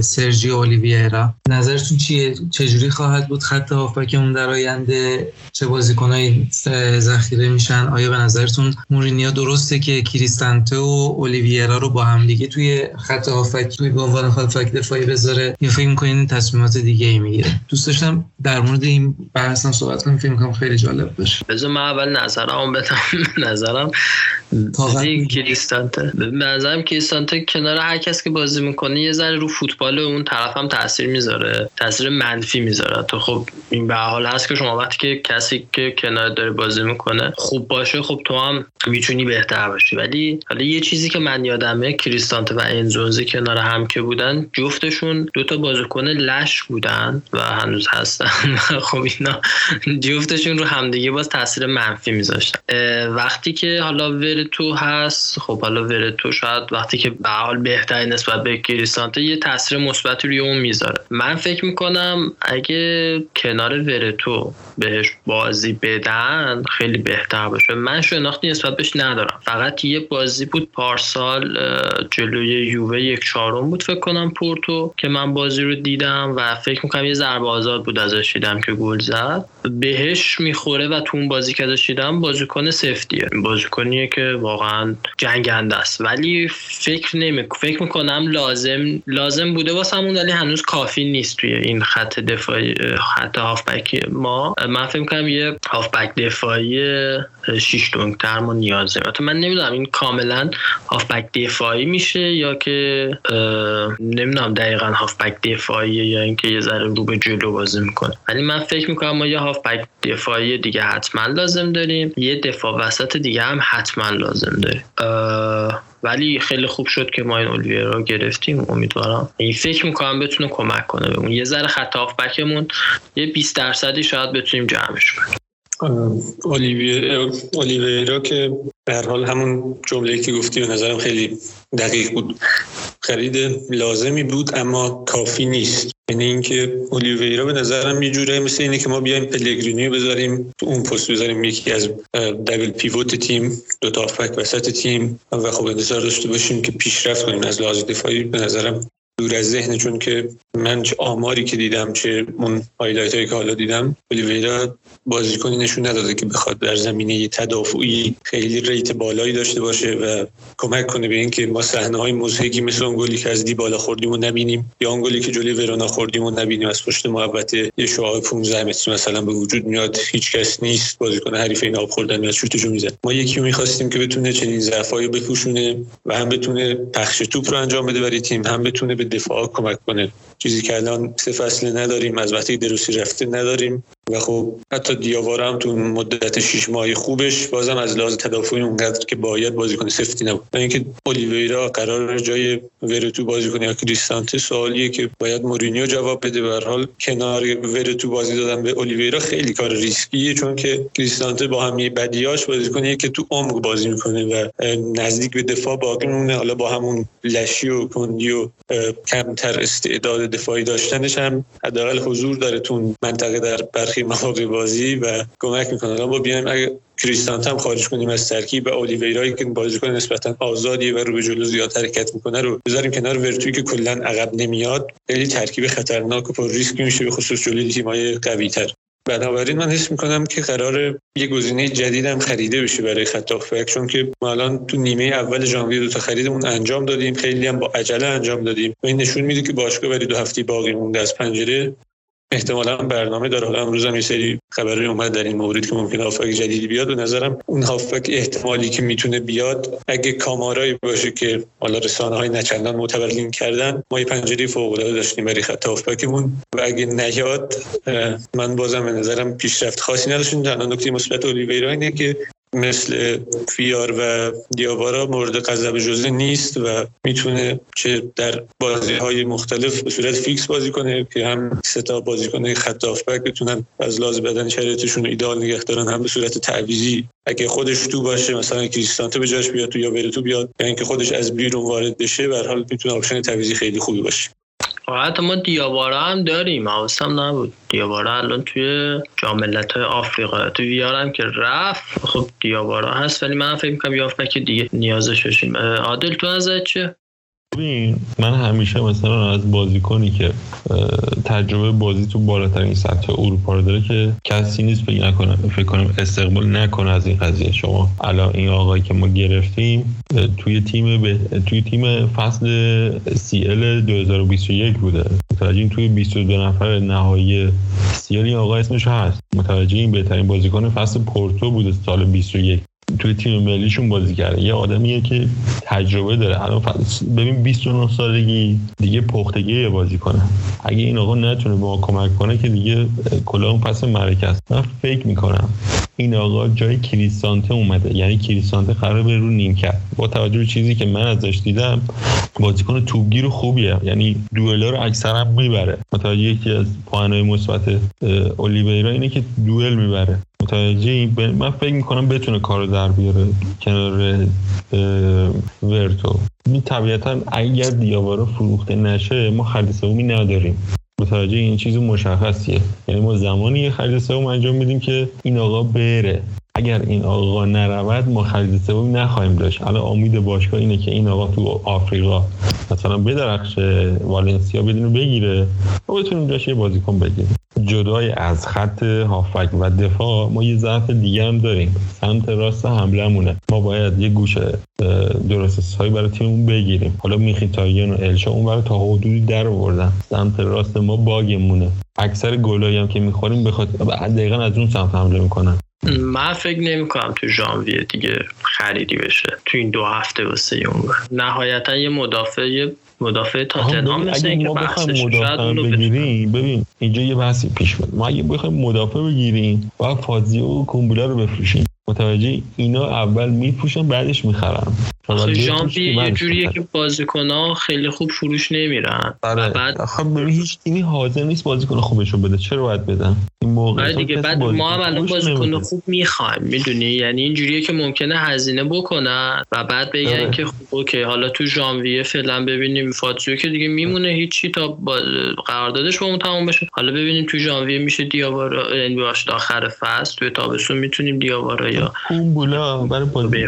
سرژی اولیویرا نظرتون چیه؟ چجوری خواهد بود خط هافبکمون در آینده؟ چه بازیکنایی ذخیره میشن؟ آیا به نظرتون مورینیا درسته که کریستانته و اولیویرا رو با هم دیگه توی خط هافبک توی به عنوان هافبک دفاعی بذاره؟ یا فکر می‌کنین تصمیمات دیگه ای می‌گیره؟ دوست داشتم در مورد این بحث صحبت کنیم فکر می‌کنم خیلی جالب باشه. بذار من اول نظرم بدم. نظرم کریستانته. به نظرم کریستانته کنار هر کس که بازی می‌کنه یه ذره رو فوتبال اون طرف هم تاثیر می‌ذاره تاثیر منفی می‌ذاره. تو خب این به حال هست که شما وقتی که کسی که کنار داره بازی می‌کنه خوب باشه خب تو هم می‌تونی بهتر باشی. ولی حالا یه چیزی که من یادمه کریستانته و انزونزی کنار هم که بودن جفتشون دوتا بازیکن لش بودن و هنوز هستن. خب اینا جفتشون رو همدیگه باز تاثیر منفی میذاشتن وقتی که حالا ورتو هست خب حالا ورتو شاید وقتی که به حال بهتری نسبت به کریستانته یه تاثیر مثبتی روی اون می‌ذاره. من فکر می‌کنم اگه کنار ورتو بهش بازی بدن خیلی بهتر باشه. من شناختی نسبت بهش ندارم. فقط یه بازی بود پارسال جلوی یووه یک چهارم بود فکر کنم پورتو که من بازی رو دیدم و فکر می‌کنم یه ضربه آزاد بود ازش دیدم که گل زد. بهش می‌خوره و تو اون بازی که ازش دیدم بازیکن سفتیه بازیکنیه که واقعا جنگنده است. ولی فکر نمی فکر می‌کنم لازم لازم بوده واسمون ولی هنوز کافی نیست توی این خط دفاعی خط هافبک ما. من فکر می‌کنم یه هافبک دفاعی شیش دونگتر ما نیازه. من نمی‌دونم این کاملا هافبک دفاعی میشه یا که نمی‌دونم دقیقا هافبک دفاعی یا اینکه یه ذره رو به جلو بازی می‌کنه. ولی من فکر می‌کنم ما یه هافبک دفاعی دیگه حتما لازم داریم. یه دفاع وسط دیگه هم حتما لازم داریم. ولی خیلی خوب شد که ما این اولیویرا رو گرفتیم. امیدوارم. این فکر می‌کنم بتونه کمک کنه بهمون. یه ذره خط بکمون یه 20 درصدی شاید بتونیم جمعش کنیم. اولیویرا که به حال همون جمله که گفتی به نظرم خیلی دقیق بود. خرید لازمی بود اما کافی نیست. یعنی اینکه اولیویرا به نظرم یه جوره مثل اینه که ما بیایم پلگرینی بذاریم تو اون پست بذاریم یکی از double pivot تیم دو تا وسط تیم و خب انتظار داشته باشیم که پیشرفت کنیم از لحاظ دفاعی. به نظرم دور از ذهن چون که من چه آماری که دیدم چه اون highlight هایی که حالا دیدم اولیویرا بازیکنی نشون نداده که بخواد در زمینه تدافعی خیلی rate بالایی داشته باشه و کمک کنه به اینکه ما صحنه های مضحکی مثل اون گلی که از دیبالا خوردیم و نبینیم یا اون گلی که جلوی ورونا خوردیم و نبینیم از پشت محوطه یه شعاع 15 متر مثلا به وجود میاد. هیچ کس نیست بازیکن حریف عین آب خوردن یا شوتشو می‌زنه. ما یکی می‌خواستیم که بتونه چنین ضعفایی بپوشونه و هم بتونه پخش توپ رو انجام بده برای تیم هم بتونه به دفاع کمک کنه. چیزی که الان سه فصل نداریم از وقتی دروسی رفته نداریم و خب حتی دیاوار هم تو مدت شش ماهی خوبش بازم از لحاظ تدافعی اونقدر که باید بازیکن سفتی نبود. اینکه اولیویرا قرار جای ورتو بازی کنه یا کریستانته سوالیه که باید مورینیو جواب بده. به حال کنار ورتو بازی دادن به اولیویرا خیلی کار ریسکیه چون که کریستانته با همه بدیاش بازیکنیه که تو عمق بازی می‌کنه و نزدیک به دفاع باقی مونه حالا با همون لشی و کندی و کمتر استعداد دفاعی داشتنش هم حداقل حضور داره تو منطقه در برخی مواقع بازی و کمک می‌کنه. الان با بیایم اگه کریستانت هم خارج کنیم از ترکیب و اولیویرایی که بازیکن نسبتا آزادی و رو به جلو زیاد حرکت می‌کنه رو بذاریم کنار ورتوی که کلا عقب نمیاد. خیلی ترکیب خطرناک و پر ریسک میشه به خصوص جلوی تیمای قوی تر بنابراین من حس می‌کنم که قرار یه گزینه جدیدم خریده بشه برای خط چون که ما الان تو نیمه اول ژانویه دو تا خریدمون انجام دادیم خیلی هم با عجله انجام دادیم. و این نشون میده که باشگاه برای دو هفته باقی مونده از پنجره. احتمالا برنامه داره. حالا امروز هم یه سری خبری اومد در این مورد که ممکن هافبک جدیدی بیاد. و نظرم اون هافبک احتمالی که می‌تونه بیاد اگه کامارایی باشه که حالا رسانه های نچندان معتبر کردن ما یه پنجره فوق العاده داشتیم برای خط هافبکمون و اگه نیاد من بازم به نظرم پیشرفت خاصی نداشتیم. تنها نکته مثبت اولیویرا اینه که مثل ویار و دیاوارا مورد غضب جزه نیست و می‌تونه چه در بازی های مختلف به صورت فیکس بازی کنه که هم سه تا بازی کنه هافبک بتونن از لحاظ بدن شرایطشون ایده‌آل نگه دارن هم به صورت تعویضی اگه خودش تو باشه مثلا کریستانته به جاش بیاد تو یا بره تو بیاد یا اینکه خودش از بیرون وارد بشه به هر حال می‌تونه option تعویضی خیلی خوبی باشه. حتی ما دیاوارا هم داریم. حواسم نبود. دیاوارا الان توی جام ملت های آفریقا. تو ویارم که رفت خب دیاوارا هست ولی من فکر می‌کنم یافت که دیگه نیازش بشیم عادل تو نظرت چیه؟ ببین من همیشه مثلا از بازیکنی که تجربه بازی تو بالاترین سطح اروپا رو داره که کسی نیست فکر نکنم فکر کنم استقبال نکنه از این قضیه. شما الان این آقایی که ما گرفتیم توی تیم ب... توی تیم فصل سی ال 2021 بوده. متوجه توی 22 نفر نهایی سی ال این آقا اسمش هست. متوجه این بهترین بازیکن فصل پورتو بوده سال 21 توی تیم ملیشون بازی کرده. یه آدمیه که تجربه داره. الان ببین 29 سالگی دیگه پختگی بازی کنه. اگه این آقا نتونه با ما کمک کنه که دیگه کلا اون پس است من فکر می‌کنم این آقا جای کریستانته اومده. یعنی کریستانته قرار به رو نیم کرد با توجه به چیزی که من ازش دیدم بازیکن توپگیر خوبیه. یعنی دوئلا رو اکثرا می‌بره. متوجه یکی از پوانای مثبت اولیویرا اینه که دوئل می‌بره. متوجه من فکر می‌کنم بتونه کار در بیاره کنار ورتو. این طبیعتا اگر دیاوارا فروخته نشه ما خرید سومی نداریم. متوجه این چیز مشخصیه. یعنی ما زمانی یه خرید انجام میدیم که این آقا بره. اگر این آقا نرود ما خرید سوم نخواهیم داشت. الان امید باشگاه اینه که این آقا تو آفریقا مثلا بدرخش والنسیا بدون بگیره و بتونیم جاش یه بازیکن بگیریم جدای از خط هافک و دفاع ما یه ضعف دیگه هم داریم. سمت راست حملمونه ما باید یه گوشه درست هایی برای تیممون بگیریم. حالا میخیتاییان و الشا اون برای تا حدودی در آوردن. سمت راست ما باگمونه. اکثر گلایی هم که می‌خوریم بخواد دقیقا از اون سمت حمله می‌کنن. من فکر نمی کنم تو ژانویه دیگه خریدی بشه. تو این دو هفته واسه اون نهایتا یه مدافع یه مدافع تاتنهام مثل اینکه بحثش مدافع بگیریم ببین اینجا یه بحثی پیش میاد. ما اگه بخوایم مدافع بگیریم باید فازی و کومبولا رو بفروشیم. متوجه اینا اول میپوشن بعدش می‌خرن. آخه ژانویه یه جوریه که بازیکن خیلی خوب فروش نمیرن. آره. بعد خب هیچ تیمی حاضر نیست بازیکن خوبش رو بده. چرا باید بدن؟ این موقع آره دیگه بعد ما هم الان بازیکن خوب می‌خوایم می‌دونی؟ یعنی اینجوریه که ممکنه هزینه بکنن و بعد بگن آره. که خب اوکی حالا تو ژانویه فعلا ببینیم فاتزیو که دیگه میمونه هیچی تا با قراردادش با اون تموم بشه. حالا ببینیم تو ژانویه میشه دیاوارا یعنی آخر فصل تو تابستون می‌تونیم دیاوارا یا کومبولا برای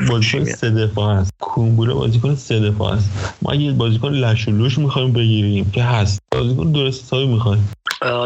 بازیکن سه دفاع است کومبولا بازیکن سه دفاع است ما یه بازیکن لشولوش می‌خوایم بگیریم که هست. بازیکن درست حسابی می‌خوایم.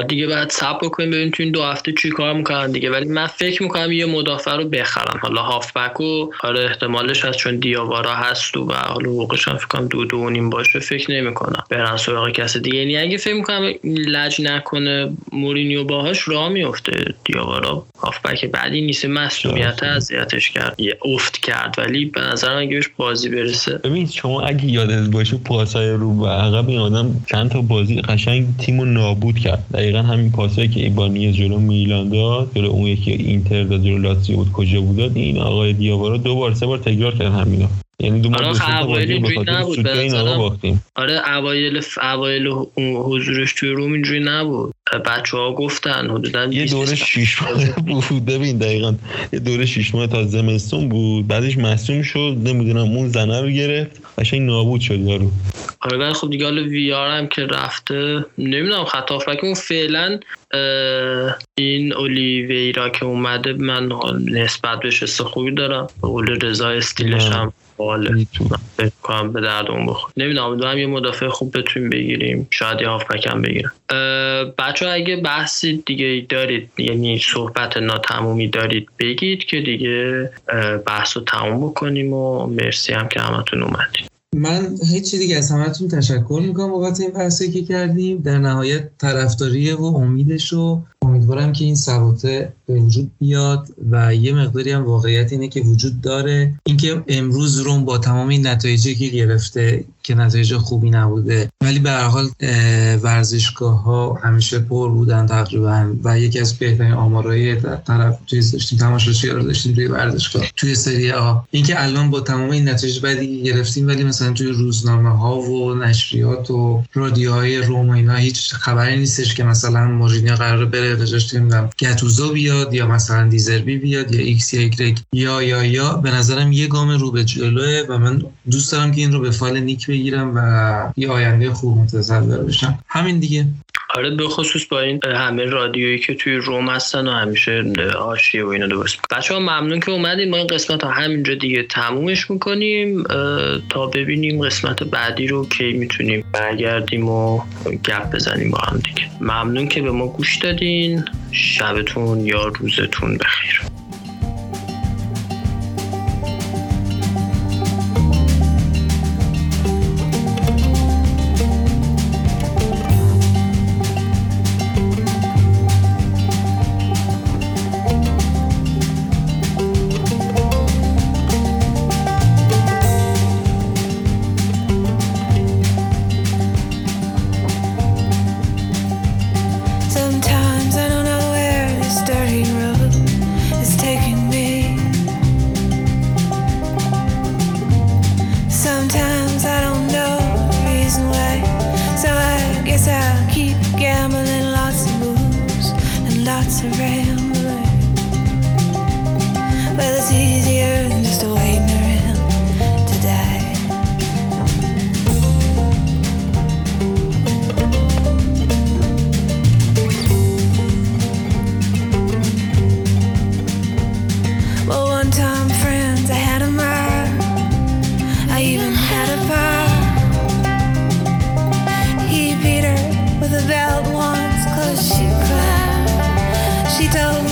دیگه بعد صبر بکنیم ببینیم تو این دو هفته چی کار می‌کنن دیگه. ولی من فکر می‌کنم یه مدافع رو بخرم. حالا هافبک و حالا احتمالش هست چون دیاوارا هست و حالا حقوقش هم فکر کنم دو دو نیم باشه فکر نمی‌کنم. برن سراغ کسی دیگه. یعنی اگه فکر می‌کنم لج نکنه مورینیو باهاش راه میفته دیاوارا. هافبک بعدی نیست. مسئولیت اذیتش کرد. یه افت کرد. ولی به نظر اگه بهش بازی برسه ببین شما اگه یادت باشه پاسای رو و عقب این آدم چند تا بازی قشنگ تیمو نابود کرد. دقیقا همین پاسایی که ایبانی جلو میلان داد جلو اون یکی اینتر داد جلو لاتزیو بود کجا بود؟ این آقای دیاوارا دو بار سه بار تکرار کرد همینا یعنی دو آره اوایل اینجوری نبود آره اوایل اوایل حضورش توی روم اینجوری نبود. بچه ها گفتن حدودا یه دوره شیش ماه بود ببین دقیقا. یه دوره شیش ماه تا زمستون بود. بعدش مصوم شد نمی‌دونم اون زنه رو گرفت. قشنگ نابود شد یارو. آره ولی خب دیگه حالا ویار هم که رفته نمی‌دونم خطا اون فعلا این اولیویرا که اومده من نسبت بهش خوبی دارم. به قول رضا استیلش هم باله. فکر کنم به درد اون بخور نمی‌دونم یه مدافع خوب بتونیم بگیریم. شاید یه هافبک هم بگیریم بچه اگه بحثی دیگه دارید یعنی صحبت ناتمومی دارید بگید که دیگه بحث رو تموم بکنیم و مرسی هم که همتون اومدید. من هیچی دیگه از همتون تشکر می‌کنم بابت این بحثی که کردیم. در نهایت طرفداریه و امیدش رو امیدوارم که این ثباته به وجود بیاد و یه مقداری هم واقعیت اینه که وجود داره. اینکه امروز روم با تمام این نتایجی که گرفته که نتایج خوبی نبوده ولی به هر حال ورزشگاه ها همیشه پر بودن تقریبا و یکی از بهترین آمارهای طرف چیز داشتیم تماشاچی رو داشتیم توی ورزشگاه توی سری ا اینکه الان با تمام این نتایج بدی گرفتیم ولی مثلا توی روزنامه ها و نشریات و رادیوهای روم و اینا هیچ خبری نیستش که مثلا مورینیو قرار بره دقیقه جاش نمی‌دونم گتوسو بیاد یا مثلا دزربی بیاد یا ایکس یا ایگرگ یا یا یا به نظرم یه گام رو به جلوه و من دوست دارم که این رو به فایل نیک بگیرم و یه آینده خوب متصور بشم. همین دیگه. آره به خصوص با این همه رادیویی که توی روم هستن و همیشه آشیه و اینا درست. بچه ها ممنون که اومدیم ما این قسمت ها همینجا دیگه تمومش می‌کنیم تا ببینیم قسمت بعدی رو کی می‌تونیم برگردیم و گپ بزنیم با هم دیگه. ممنون که به ما گوش دادین. شبتون یا روزتون بخیر. even had a bar. He beat her with a belt once, cause she cried. She told